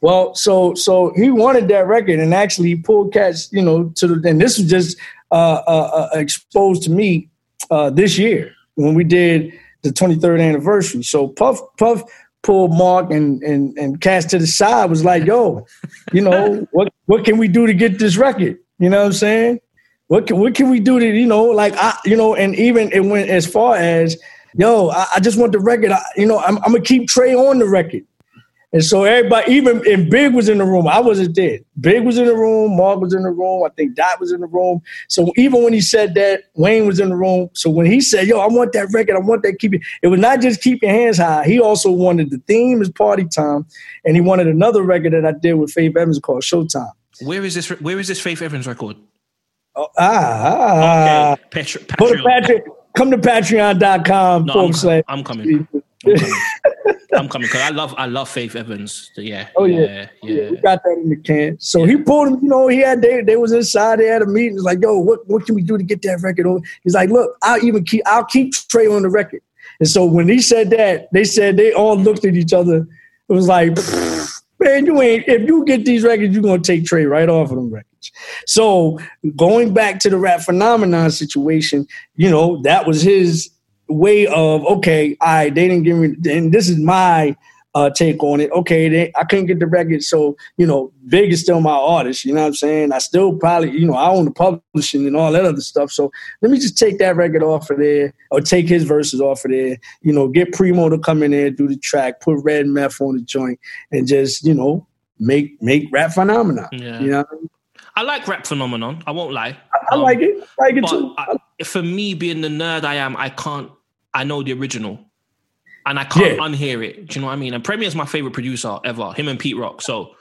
Well, so so he wanted that record, and actually he pulled cats, you know, to the. And this was just uh, uh, uh, exposed to me uh, this year when we did the 23rd anniversary. So Puff Puff pulled Mark and and and Cats to the side. Was like, yo, you know, what what can we do to get this record? You know what I'm saying? What can what can we do to you know like I you know and even it went as far as yo I, I just want the record. I, you know I'm, I'm gonna keep Trey on the record. And so everybody, even and Big was in the room. I wasn't there. Big was in the room. Mark was in the room. I think Dot was in the room. So even when he said that, Wayne was in the room. So when he said, "Yo, I want that record. I want that keep it," it was not just keep your hands high. He also wanted the theme is party time, and he wanted another record that I did with Faith Evans called Showtime. Where is this? Where is this Faith Evans record? Oh, ah, ah, Okay, Patr- Go to Patreon. Patrick. Come to patreon.com No, I'm, slash. I'm coming. I'm coming. I'm coming because I love I love Faith Evans. So, yeah. Oh, yeah. yeah. Oh, yeah, we got that in the can. So he pulled him, you know, he had they they was inside, they had a meeting. It's like, yo, what what can we do to get that record over? He's like, look, I'll even keep I'll keep Trey on the record. And so when he said that, they said they all looked at each other. It was like, man, you ain't if you get these records, you're gonna take Trey right off of them records. So going back to the rap phenomenon situation, you know, that was his way of okay, all right, they didn't give me and this is my uh, take on it. Okay, they, I couldn't get the record, so you know, Big is still my artist. You know what I'm saying? I still probably, you know, I own the publishing and all that other stuff. So let me just take that record off of there, or take his verses off of there. You know, get Primo to come in there, do the track, put Red Meth on the joint, and just you know, make make rap phenomenon. Yeah. You know, I, mean? I like Rap Phenomenon. I won't lie. I Um, like it. I like it too. I, for me, being the nerd I am, I can't. I know the original, and I can't Yeah. unhear it. Do you know what I mean? And Premier's my favorite producer ever. Him and Pete Rock. So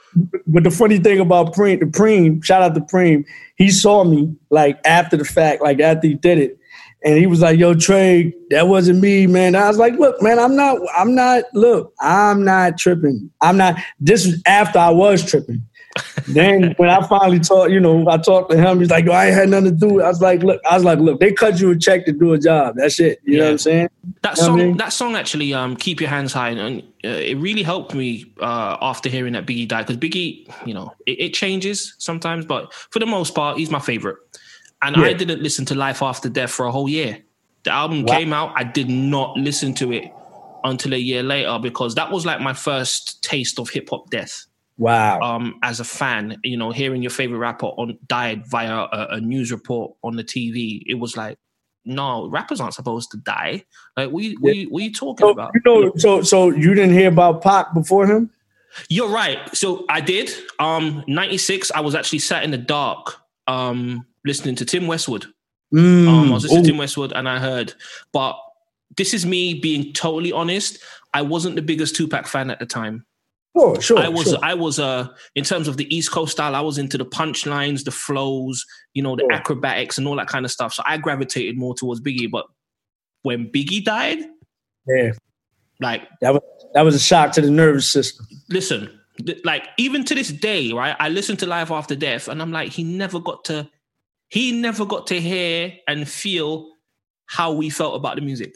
But the funny thing about Preem, the Preem, shout out to Preem, he saw me like after the fact, like after he did it. And he was like, yo, Trey, that wasn't me, man. I was like, look, man, I'm not, I'm not, look, I'm not tripping. I'm not, this was after I was tripping. Then when I finally talked, you know, I talked to him, he's like, yo, I ain't had nothing to do with it. I was like, look, I was like, look, they cut you a check to do a job. That's it. You know what I'm saying? that You know song, I mean? that song actually, um, keep your hands high, and uh, it really helped me uh, after hearing that Biggie died because Biggie, you know, it, it changes sometimes, but for the most part, he's my favorite. And I didn't listen to Life After Death for a whole year. The album Wow. came out, I did not listen to it until a year later because that was like my first taste of hip hop death. Wow. um, as a fan, you know, hearing your favorite rapper on died via a, a news report on the TV, it was like, no, rappers aren't supposed to die. Like, what, you, what are you talking so, about? you know, so, so you didn't hear about Pac before him? You're right. So I did. Um, 96, I was actually sat in the dark um, listening to Tim Westwood. Mm. Um, I was listening Ooh. to Tim Westwood and I heard, but this is me being totally honest. I wasn't the biggest Tupac fan at the time. Sure, sure. I was sure. I was uh in terms of the East Coast style, I was into the punchlines, the flows, you know, the acrobatics and all that kind of stuff. So I gravitated more towards Biggie. But when Biggie died, yeah. like, That was that was a shock to the nervous system. listen, th- like even to this day, right? I listen to Life After Death, and I'm like, he never got to, he never got to hear and feel how we felt about the music.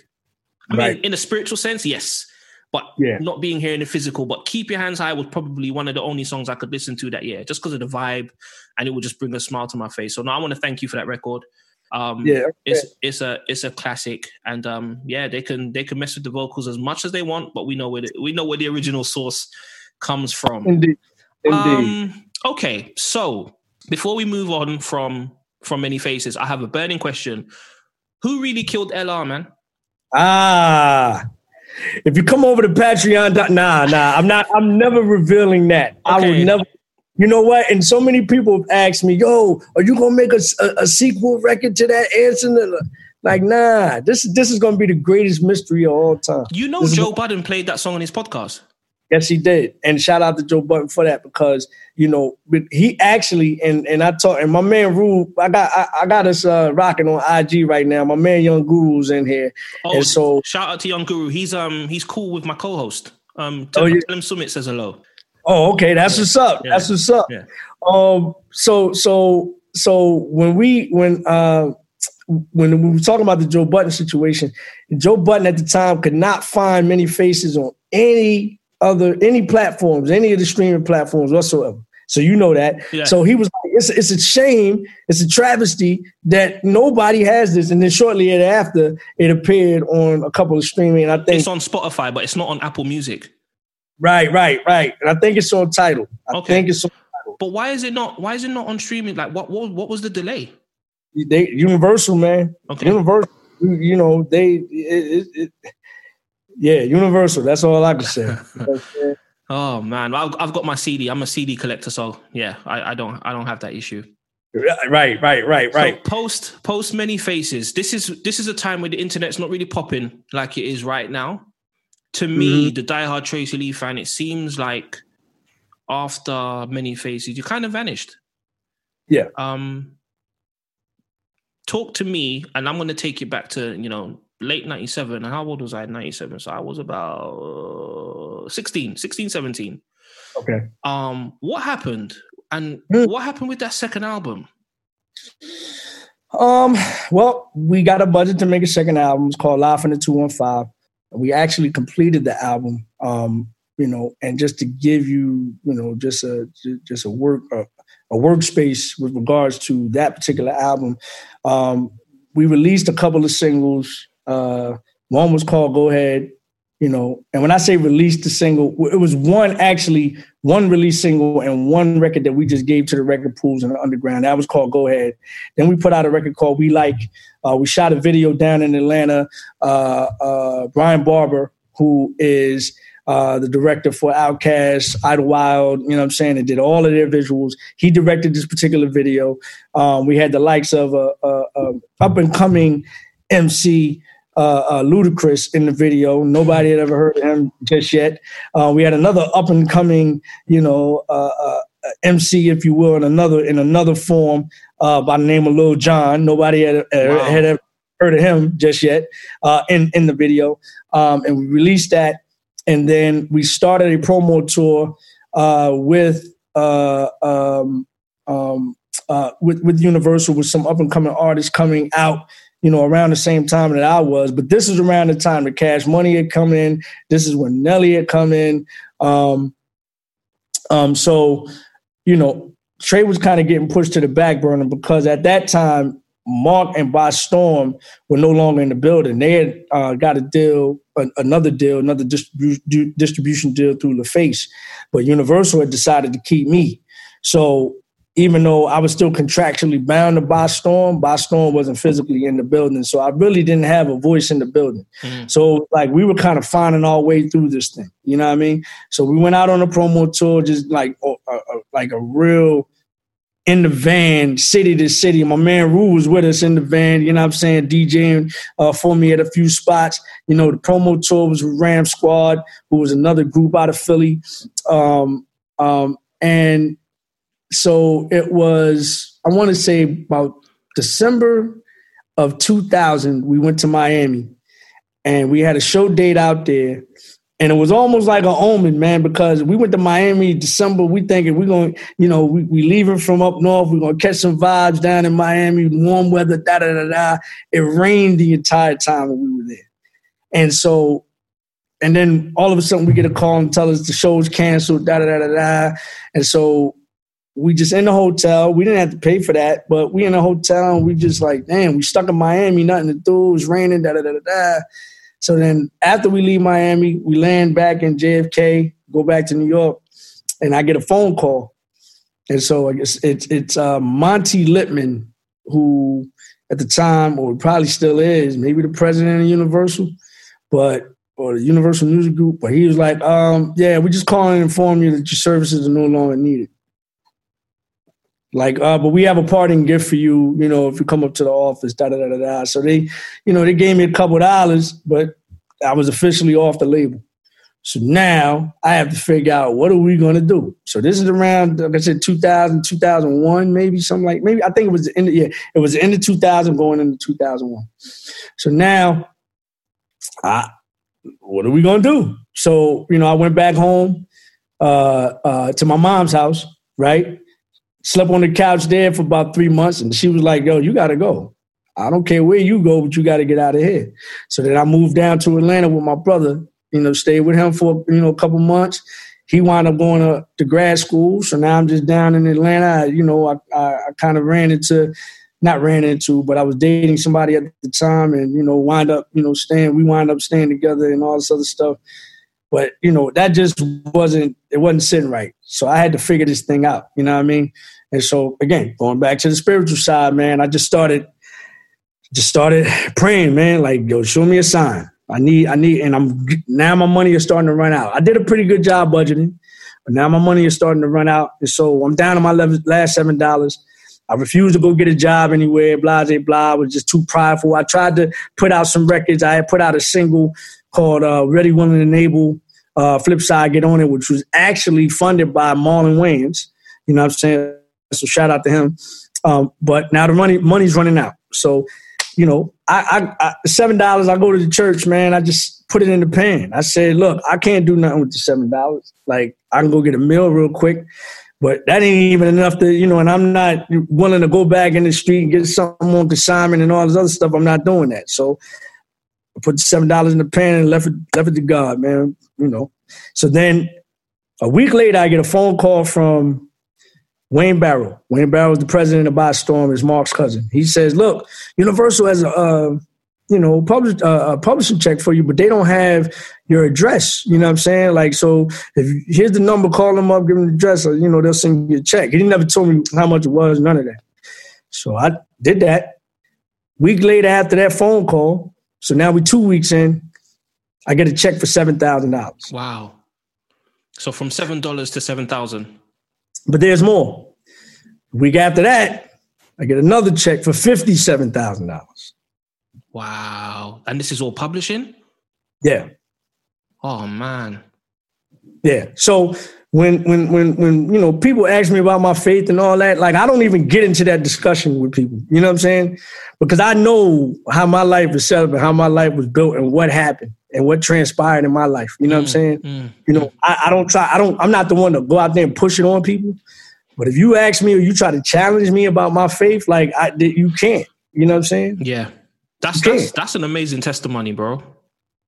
I Right. mean, in a spiritual sense, yes. But Yeah. not being here in the physical, but Keep Your Hands High was probably one of the only songs I could listen to that year, just because of the vibe, and it would just bring a smile to my face. So now I want to thank you for that record. Um, Yeah, it's it's a it's a classic, and um, yeah, they can they can mess with the vocals as much as they want, but we know where the, we know where the original source comes from. Indeed. Indeed. Um, okay, so before we move on from from many faces, I have a burning question: Who really killed LR, man? ah. If you come over to Patreon, nah, nah, I'm not. I'm never revealing that. I will never. You know what? And so many people have asked me, "Yo, are you gonna make a, a, a sequel record to that Anson?" Uh, like, nah. This this is gonna be the greatest mystery of all time. You know, This is- Joe Budden played that song on his podcast. Yes, he did. And shout out to Joe Budden for that because you know but he actually and and I talk and my man Rue, I got I, I got us uh, rocking on IG right now. My man Young Guru's in here, Oh, and so shout out to Young Guru. He's um he's cool with my co-host. Um, tell, Oh, yeah. tell him Summit says hello. oh okay, that's what's up. Yeah. That's what's up. Yeah. Um, so so so when we when uh when we were talking about the Joe Budden situation, Joe Budden at the time could not find many faces on any other any platforms, any of the streaming platforms whatsoever. So you know that. Yeah. So he was like, it's, it's a shame, it's a travesty that nobody has this. And then shortly thereafter, it appeared on a couple of streaming. I think It's on Spotify, but it's not on Apple Music. right, right, right. And I think it's on Tidal. I Okay. think it's on Tidal. But why is it not? Why is it not on streaming? Like, what what, what was the delay? they Universal, man. Okay. Universal, you, you know, they, it, it, it, yeah, Universal. That's all I can say. You know what I'm saying? Oh man, I've, I've got my CD. I'm a CD collector, so yeah, I, I don't I don't have that issue. right, right, right, right. So post post many faces. This is this is a time where the internet's not really popping like it is right now. To me, Mm-hmm. the diehard Tracey Lee fan, it seems like after many faces, you kind of vanished. Yeah. Um. Talk to me, and I'm going to take you back to you know late 97 and how old was i in 97 so i was about 16 16 17 Okay. um what happened and Hmm. what happened with that second album Um, well, we got a budget to make a second album. It's called Live from the 215. We actually completed the album. Um, you know, and just to give you, you know, just a just a work a, a workspace with regards to that particular album. Um, we released a couple of singles. Uh, one was called Go Ahead, you know, and when I say released the single, it was one actually one release single and one record that we just gave to the record pools in the underground. That was called Go Ahead. Then we put out a record called We Like. Uh, we shot a video down in Atlanta. Uh, uh, Brian Barber, who is uh, the director for Outkast, Idlewild, you know what I'm saying, and did all of their visuals. He directed this particular video. Um, we had the likes of a, a, a up and coming MC. Uh, uh, Ludacris in the video. Nobody had ever heard of him just yet. Uh, we had another up and coming, you know, uh, uh, MC, if you will, in another in another form uh, by the name of Lil Jon. Nobody had, uh, Wow. had ever heard of him just yet uh, in in the video, um, and we released that, and then we started a promo tour uh, with uh, um, um, uh, with with Universal with some up and coming artists coming out. You know, around the same time that I was, but this is around the time that Cash Money had come in. This is when Nelly had come in. Um, um, so, you know, Trey was kind of getting pushed to the back burner because at that time, Mark and Bystorm were no longer in the building. They had uh, got a deal, an- another deal, another distribu- distribution deal through LaFace, but Universal had decided to keep me. So even though I was still contractually bound to Bystorm, By Storm wasn't physically in the building, so I really didn't have a voice in the building. So like we were kind of finding our way through this thing, you know what I mean? So we went out on a promo tour, just like uh, uh, like a real in the van, city to city. My man Rue was with us in the van, you know what I'm saying, DJing uh, for me at a few spots. You know, the promo tour was with Ram Squad, who was another group out of Philly. Um, um, and so it was, I want to say about December of 2000, we went to Miami and we had a show date out there. And it was almost like an omen, man, because we went to Miami December. We thinking we're going, you know, we, we leaving from up north. We're going to catch some vibes down in Miami, warm weather, da da da da. It rained the entire time when we were there. And so, and then all of a sudden we get a call and tell us the show's canceled, da da da da da. And so we just in the hotel. We didn't have to pay for that, but we in the hotel and we just like, damn, we stuck in Miami, nothing to do. It was raining, da da da da da. So then after we leave Miami, we land back in JFK, go back to New York, and I get a phone call. And so I guess it's it's uh, Monte Lipman, who at the time, or probably still is, maybe the president of Universal, but or the Universal Music Group, but he was like, um, yeah, we just calling to inform you that your services are no longer needed. Like, uh, but we have a parting gift for you, you know, if you come up to the office, da da da da da. So they, you know, they gave me a couple dollars, but I was officially off the label. So now I have to figure out what are we going to do. So this is around, like I said, 2000, 2001, maybe something like, maybe I think it was the end of, yeah, it was the end of 2000 going into 2001. So now, I, what are we going to do? So, you know, I went back home uh, uh, to my mom's house, right? Slept on the couch there for about three months, and she was like, yo, you got to go. I don't care where you go, but you got to get out of here. So then I moved down to Atlanta with my brother, you know, stayed with him for, you know, a couple months. He wound up going to, to grad school. So now I'm just down in Atlanta. I, you know, I, I, I kind of ran into, not ran into, but I was dating somebody at the time and, you know, wind up, you know, staying, we wind up staying together and all this other stuff. But, you know, that just wasn't, it wasn't sitting right. So I had to figure this thing out, you know what I mean? And so again, going back to the spiritual side, man, I just started, just started praying, man, like, yo, show me a sign. I need, I need, and I'm now my money is starting to run out. I did a pretty good job budgeting, but now my money is starting to run out, and so I'm down to my last seven dollars. I refused to go get a job anywhere. Blah blah blah. I was just too prideful. I tried to put out some records. I had put out a single called uh, "Ready, Willing, and Able." Uh, Flip side, get on it, which was actually funded by Marlon Wayans. You know what I'm saying? So shout out to him. Um, but now the money money's running out. So you know, I, I, I seven dollars. I go to the church, man. I just put it in the pan. I said, look, I can't do nothing with the seven dollars. Like I can go get a meal real quick, but that ain't even enough to, you know. And I'm not willing to go back in the street and get something on consignment and all this other stuff. I'm not doing that. So put seven dollars in the pan and left it left it to God, man. You know. So then a week later, I get a phone call from Wayne Barrow. Wayne Barrow is the president of Bystorm, is Mark's cousin. He says, "Look, Universal has a uh, you know publish, uh, a publishing check for you, but they don't have your address. You know what I'm saying? Like, so if here's the number, call them up, give them the address, or, you know they'll send you a check. He never told me how much it was, none of that. So I did that. Week later, after that phone call, so now we're two weeks in, I get a check for seven thousand dollars. Wow. So from seven dollars to seven thousand. But there's more. Week after that, I get another check for fifty-seven thousand dollars. Wow! And this is all publishing. Yeah. Oh man. Yeah. So when when when when you know people ask me about my faith and all that, like I don't even get into that discussion with people. You know what I'm saying? Because I know how my life is set up and how my life was built and what happened and what transpired in my life. You know what I'm saying? mm, You know, I, I don't try. I don't. I'm not the one to go out there and push it on people. But if you ask me or you try to challenge me about my faith, like I, you can't. You know what I'm saying? Yeah. That's that's that's an amazing testimony, bro.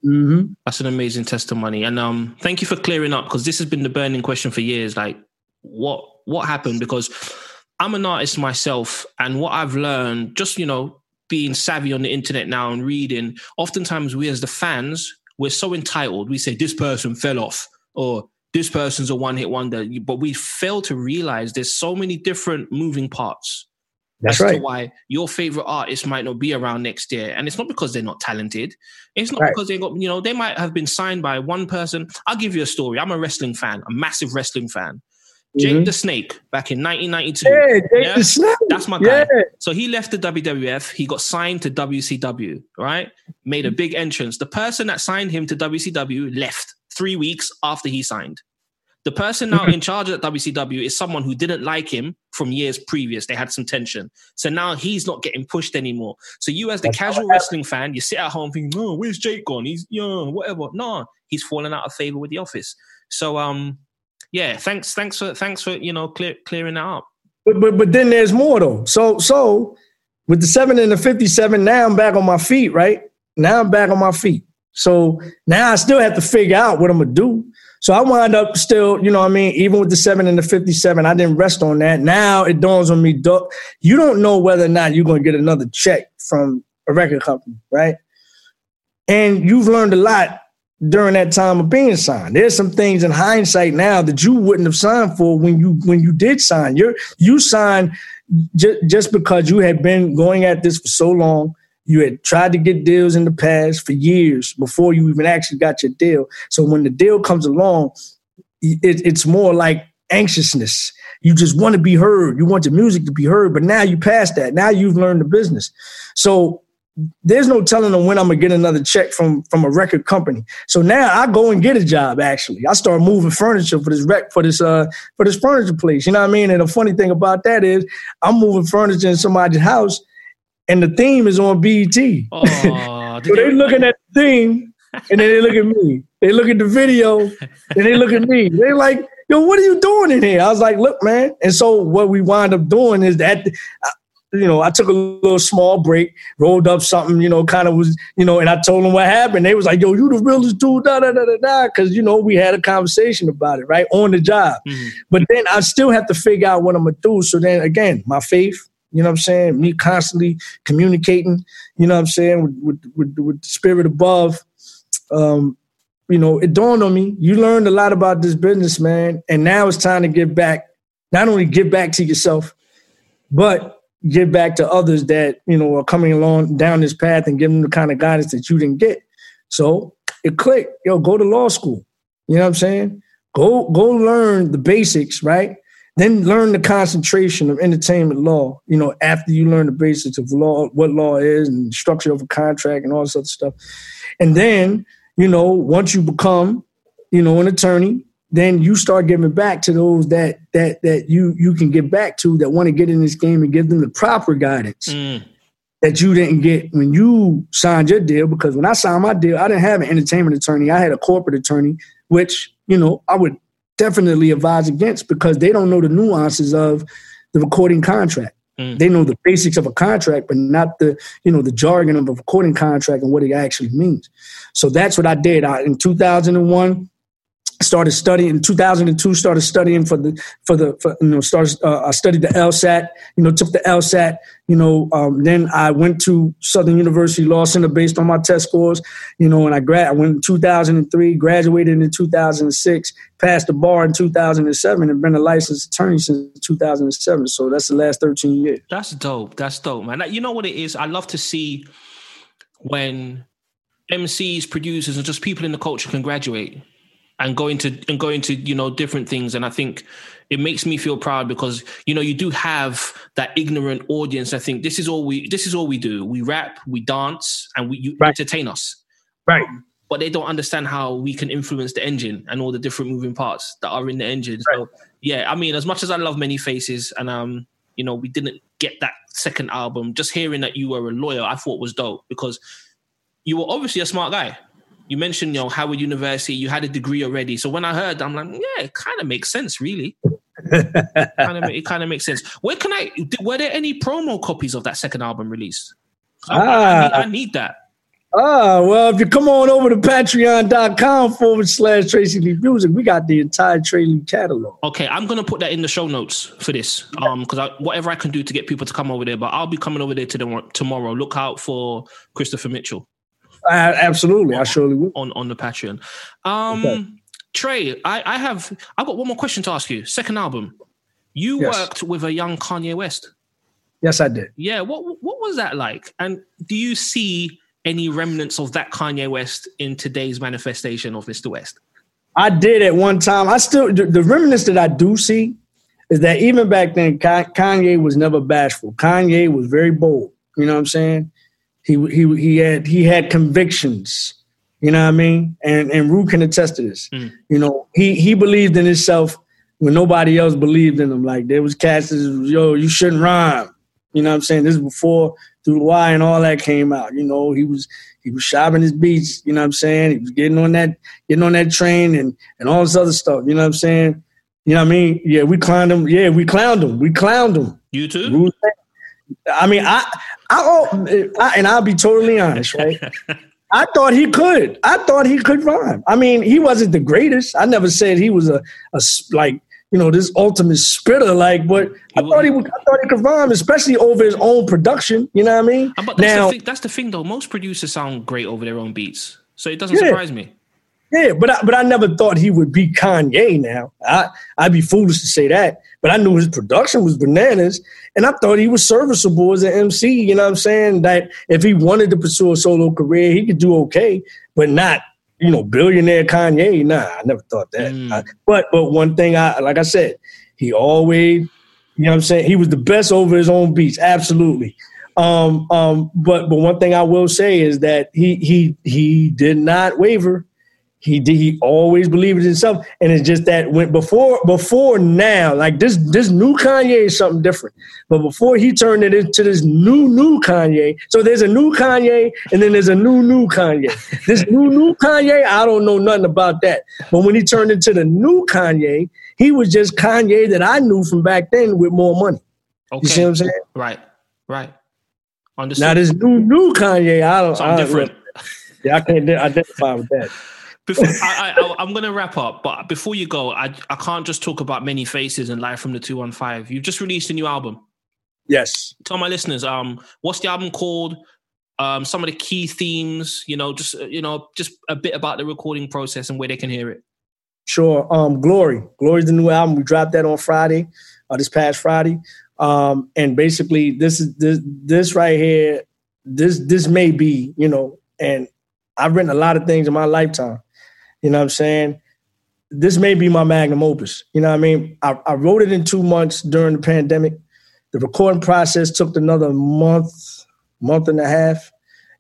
Mm-hmm. That's an amazing testimony. And um thank you for clearing up because this has been the burning question for years. Like what what happened? Because I'm an artist myself, and what I've learned, just you know, being savvy on the internet now and reading, oftentimes we as the fans, we're so entitled. We say this person fell off or this person's a one-hit wonder, but we fail to realize there's so many different moving parts That's as right. to why your favorite artist might not be around next year. And it's not because they're not talented. It's not Right. because they got, you know, they might have been signed by one person. I'll give you a story. I'm a wrestling fan, a massive wrestling fan. Jake Mhm. the Snake back in 1992. Yeah, Jake Yeah? the Snake. That's my Yeah. guy. So he left the WWF. He got signed to WCW, right? Made a big entrance. The person that signed him to WCW left three weeks after he signed. The person now in charge at WCW is someone who didn't like him from years previous. They had some tension. So now he's not getting pushed anymore. So you, as the That's casual wrestling fan, you sit at home thinking, "No, where's Jake gone? He's yeah, whatever." No, he's fallen out of favor with the office. So um, yeah, thanks, thanks for thanks for you know clear, clearing that up. But but but then there's more though. So so with the seven and the fifty-seven, now I'm back on my feet, right? Now I'm back on my feet. So now I still have to figure out what I'm gonna do. So I wind up still, you know what I mean, even with the seven and the 57, I didn't rest on that. Now it dawns on me, you don't know whether or not you're gonna get another check from a record company, right? And you've learned a lot during that time of being signed. There's some things in hindsight now that you wouldn't have signed for when you when you did sign. You're you signed just because you had been going at this for so long You had tried to get deals in the past for years before you even actually got your deal. So when the deal comes along, it, it's more like anxiousness. You just want to be heard. You want your music to be heard. But now you passed that. Now you've learned the business. So there's no telling them when I'm gonna get another check from from a record company. So now I go and get a job. Actually, I start moving furniture for this rec for this uh for this furniture place. You know what I mean? And the funny thing about that is I'm moving furniture in somebody's house, and the theme is on BET. Oh, so they looking at the theme, and then they look at me. They look at the video, and they look at me. They like, yo, what are you doing in here? I was like, look, man. And so what we wind up doing is that you know, I took a little small break, rolled up something, you know, kind of was, you know, and I told them what happened. They was like, yo, you the realest dude, da da da da da. Cause, you know, we had a conversation about it, right? On the job. Mm-hmm. But then I still have to figure out what I'm gonna do. So then again, my faith, you know what I'm saying? Me constantly communicating, you know what I'm saying, with with, with, with the spirit above. Um, you know, it dawned on me, you learned a lot about this business, man. And now it's time to get back, not only give back to yourself, but give back to others that you know are coming along down this path and give them the kind of guidance that you didn't get. So it clicked. Yo, go to law school. You know what I'm saying? Go go learn the basics, right? Then learn the concentration of entertainment law. You know, after you learn the basics of law, what law is, and structure of a contract, and all this other stuff. And then, you know, once you become, you know, an attorney, then you start giving back to those that that that you you can give back to that want to get in this game and give them the proper guidance mm. that you didn't get when you signed your deal. Because when I signed my deal, I didn't have an entertainment attorney. I had a corporate attorney, which you know I would definitely advise against because they don't know the nuances of the recording contract. Mm. They know the basics of a contract, but not the you know the jargon of a recording contract and what it actually means. So that's what I did. I, in 2001, started studying in 2002 started studying for the for the for, you know started uh, i studied the lsat you know took the lsat you know um, then i went to southern university law center based on my test scores you know and i grad i went in 2003 graduated in 2006 passed the bar in 2007 and been a licensed attorney since 2007 so that's the last 13 years. That's dope that's dope man. You know what it is? I love to see when mcs producers and just people in the culture can graduate and going to and going to you know different things. And i think it makes me feel proud because you know you do have that ignorant audience. I think this is all we this is all we do. We rap we dance and we you right. entertain us. Right. But they don't understand how we can influence the engine and all the different moving parts that are in the engine. Right. so yeah i mean as much as i love many faces and um you know we didn't get that second album just hearing that you were a lawyer i thought was dope because you were obviously a smart guy you mentioned, you know, Howard University, you had a degree already. So when I heard, I'm like, yeah, it kind of makes sense, really. kind of, it kind of makes sense. Where can I? Were there any promo copies of that second album release? I, ah, I, need, I need that. Ah, well, if you come on over to patreon.com forward slash Tracey Lee Music, we got the entire Tracey Lee catalog. Okay, I'm going to put that in the show notes for this. Um, because whatever I can do to get people to come over there, but I'll be coming over there to tomorrow. Look out for Christopher Mitchell. I, absolutely, I surely will. On on the Patreon. Um, okay. Trey, I, I have I got one more question to ask you. Second album, you yes. worked with a young Kanye West. Yes, I did. Yeah, what what was that like? And do you see any remnants of that Kanye West in today's manifestation of Mr. West? I did at one time. I still the remnants that I do see is that even back then, Kanye was never bashful. Kanye was very bold. You know what I'm saying? He he he had he had convictions. You know what I mean? And and Rue can attest to this. Mm. You know, he he believed in himself when nobody else believed in him. Like there was cats yo, you shouldn't rhyme. You know what I'm saying? This is before through the wire and all that came out. You know, he was he was shopping his beats, you know what I'm saying? He was getting on that getting on that train and and all this other stuff, you know what I'm saying? You know what I mean? Yeah, we clowned him. Yeah, we clowned him. We clowned him. You too? I mean, I I, I and I'll be totally honest, right? I thought he could. I thought he could rhyme. I mean, he wasn't the greatest. I never said he was a, a like you know this ultimate spitter. Like, but I thought he would, I thought he could rhyme, especially over his own production. You know what I mean? But that's now, the thing, that's the thing, though. Most producers sound great over their own beats, so it doesn't yeah. surprise me. Yeah, but I, but I never thought he would be Kanye. Now I I'd be foolish to say that, but I knew his production was bananas, and I thought he was serviceable as an MC. You know what I'm saying? That if he wanted to pursue a solo career, he could do okay, but not you know billionaire Kanye. Nah, I never thought that. Mm. I- but but one thing I like I said, he always you know what I'm saying he was the best over his own beats. Absolutely. Um, um, but but one thing I will say is that he he he did not waver. He did. He always believed in himself, and it's just that when before before now, like this this new Kanye is something different. But before he turned it into this new new Kanye, so there's a new Kanye, and then there's a new new Kanye. This new new Kanye, I don't know nothing about that. But when he turned into the new Kanye, he was just Kanye that I knew from back then with more money. okay. You see what I'm saying? Right. Right. Understood. Now this new new Kanye, I don't. I, different. Yeah, I can't identify with that. Before, I, I, I'm going to wrap up, but before you go, I, I can't just talk about many faces and live from the 215. You've just released a new album. Yes. Tell my listeners, um, what's the album called? Um, some of the key themes, you know, just you know, just a bit about the recording process and where they can hear it. Sure. Um, Glory. Glory's the new album. We dropped that on Friday, uh, this past Friday. Um, and basically this is this this right here, this this may be, you know, and I've written a lot of things in my lifetime. You know what I'm saying? This may be my magnum opus. You know what I mean? I, I wrote it in two months during the pandemic. The recording process took another month, month and a half.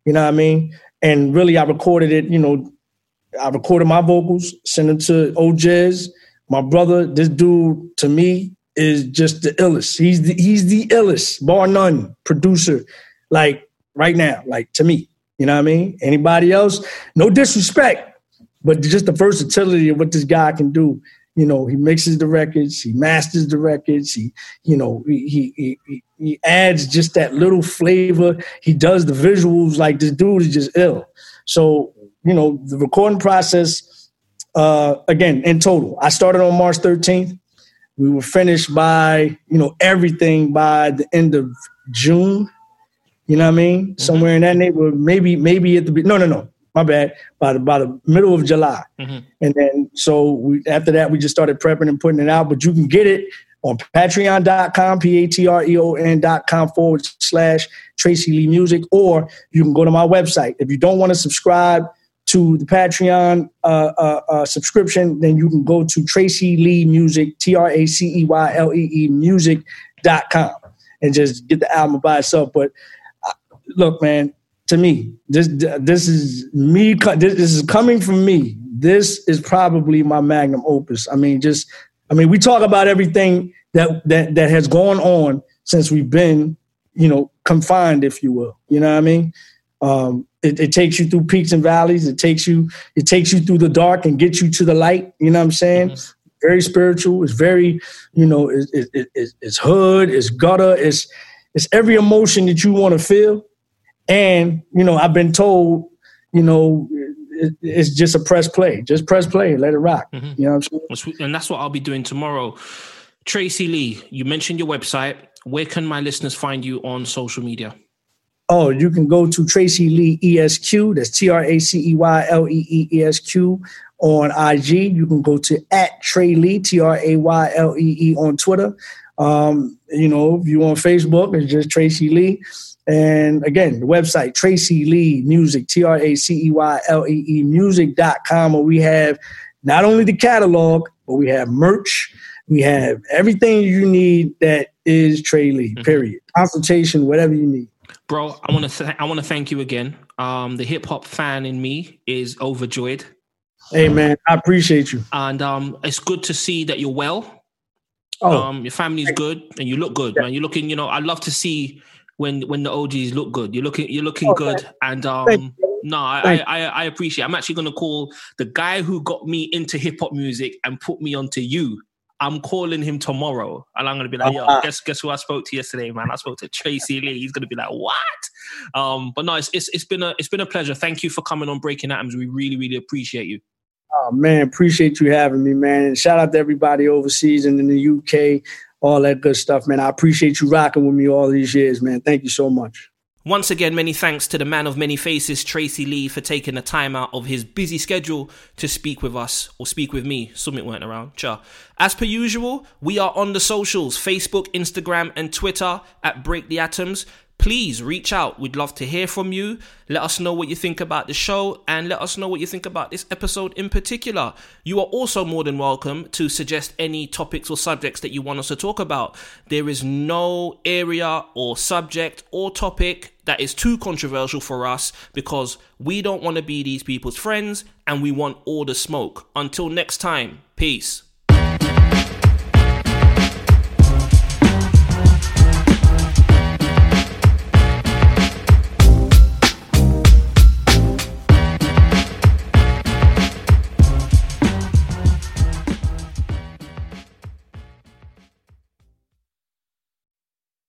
You know what I mean? And really I recorded it, you know, I recorded my vocals, sent them to OJ's. My brother, this dude to me is just the illest. He's the he's the illest, bar none, producer, like right now, like to me. You know what I mean? Anybody else? No disrespect, but just the versatility of what this guy can do. You know, he mixes the records, he masters the records, he, you know, he he he, he adds just that little flavor. He does the visuals. Like this dude is just ill. So you know, the recording process, uh, again, in total, I started on March 13th. We were finished by, you know, everything by the end of June. You know what I mean? Somewhere in that neighborhood, maybe, maybe at the, no, no, no, my bad, by the, by the middle of July. Mhm. And then, so we, after that, we just started prepping and putting it out, but you can get it on patreon.com, P-A-T-R-E-O-N dot com forward slash Tracey Lee Music, or you can go to my website. If you don't want to subscribe to the Patreon uh, uh, uh, subscription, then you can go to Tracey Lee Music, T R A C E Y L E E music.com and just get the album by itself. But uh, look, man, to me, this this is me. This, this is coming from me. This is probably my magnum opus. I mean, just I mean, we talk about everything that that that has gone on since we've been, you know, confined, if you will. You know what I mean? Um, it, it takes you through peaks and valleys. It takes you it takes you through the dark and gets you to the light. You know what I'm saying? Very spiritual. It's very, you know, it, it, it, it's- it's hood. It's gutter. It's it's every emotion that you want to feel. And you know, I've been told, you know, it, it's just a press play. Just press play. Let it rock. Mm-hmm. You know what I'm saying? And that's what I'll be doing tomorrow. Tracey Lee, you mentioned your website. Where can my listeners find you on social media? Oh, you can go to Tracey Lee ESQ. That's T R A C E Y L E E E S Q on IG. You can go to at Trey Lee, T R A Y L E E on Twitter. Um, you know, if you on Facebook, it's just Tracey Lee. And again, the website, Tracey Lee Music, T R A C E Y L E E music.com, where we have not only the catalog, but we have merch. We have everything you need that is Trey Lee, period. Consultation, whatever you need. Bro, I want to th- I want to thank you again. Um, the hip hop fan in me is overjoyed, Hey man, I appreciate you. and um, it's good to see that you're well. Oh, Um, your family's good, and you look good, man. You're looking, you know, I love to see when when the OGs look good. You're looking, you're looking Oh, good, and um, no, I, I, I appreciate. I'm actually gonna call the guy who got me into hip hop music and put me onto you. I'm calling him tomorrow, and I'm gonna be like, yo, Uh-huh. guess guess who I spoke to yesterday, man? I spoke to Tracey Lee. He's gonna be like, what? Um, but no, it's, it's it's been a it's been a pleasure. Thank you for coming on Breaking Atoms. We really really appreciate you. Oh, man, appreciate you having me, man. And shout out to everybody overseas and in the UK, all that good stuff, man. I appreciate you rocking with me all these years, man. Thank you so much. Once again, many thanks to the man of many faces, Tracey Lee, for taking the time out of his busy schedule to speak with us or speak with me. Summit weren't around. Cha. As per usual, we are on the socials Facebook, Instagram, and Twitter at Break the Atoms please reach out. We'd love to hear from you. Let us know what you think about the show and let us know what you think about this episode in particular. You are also more than welcome to suggest any topics or subjects that you want us to talk about. There is no area or subject or topic that is too controversial for us because we don't want to be these people's friends and we want all the smoke. Until next time, peace.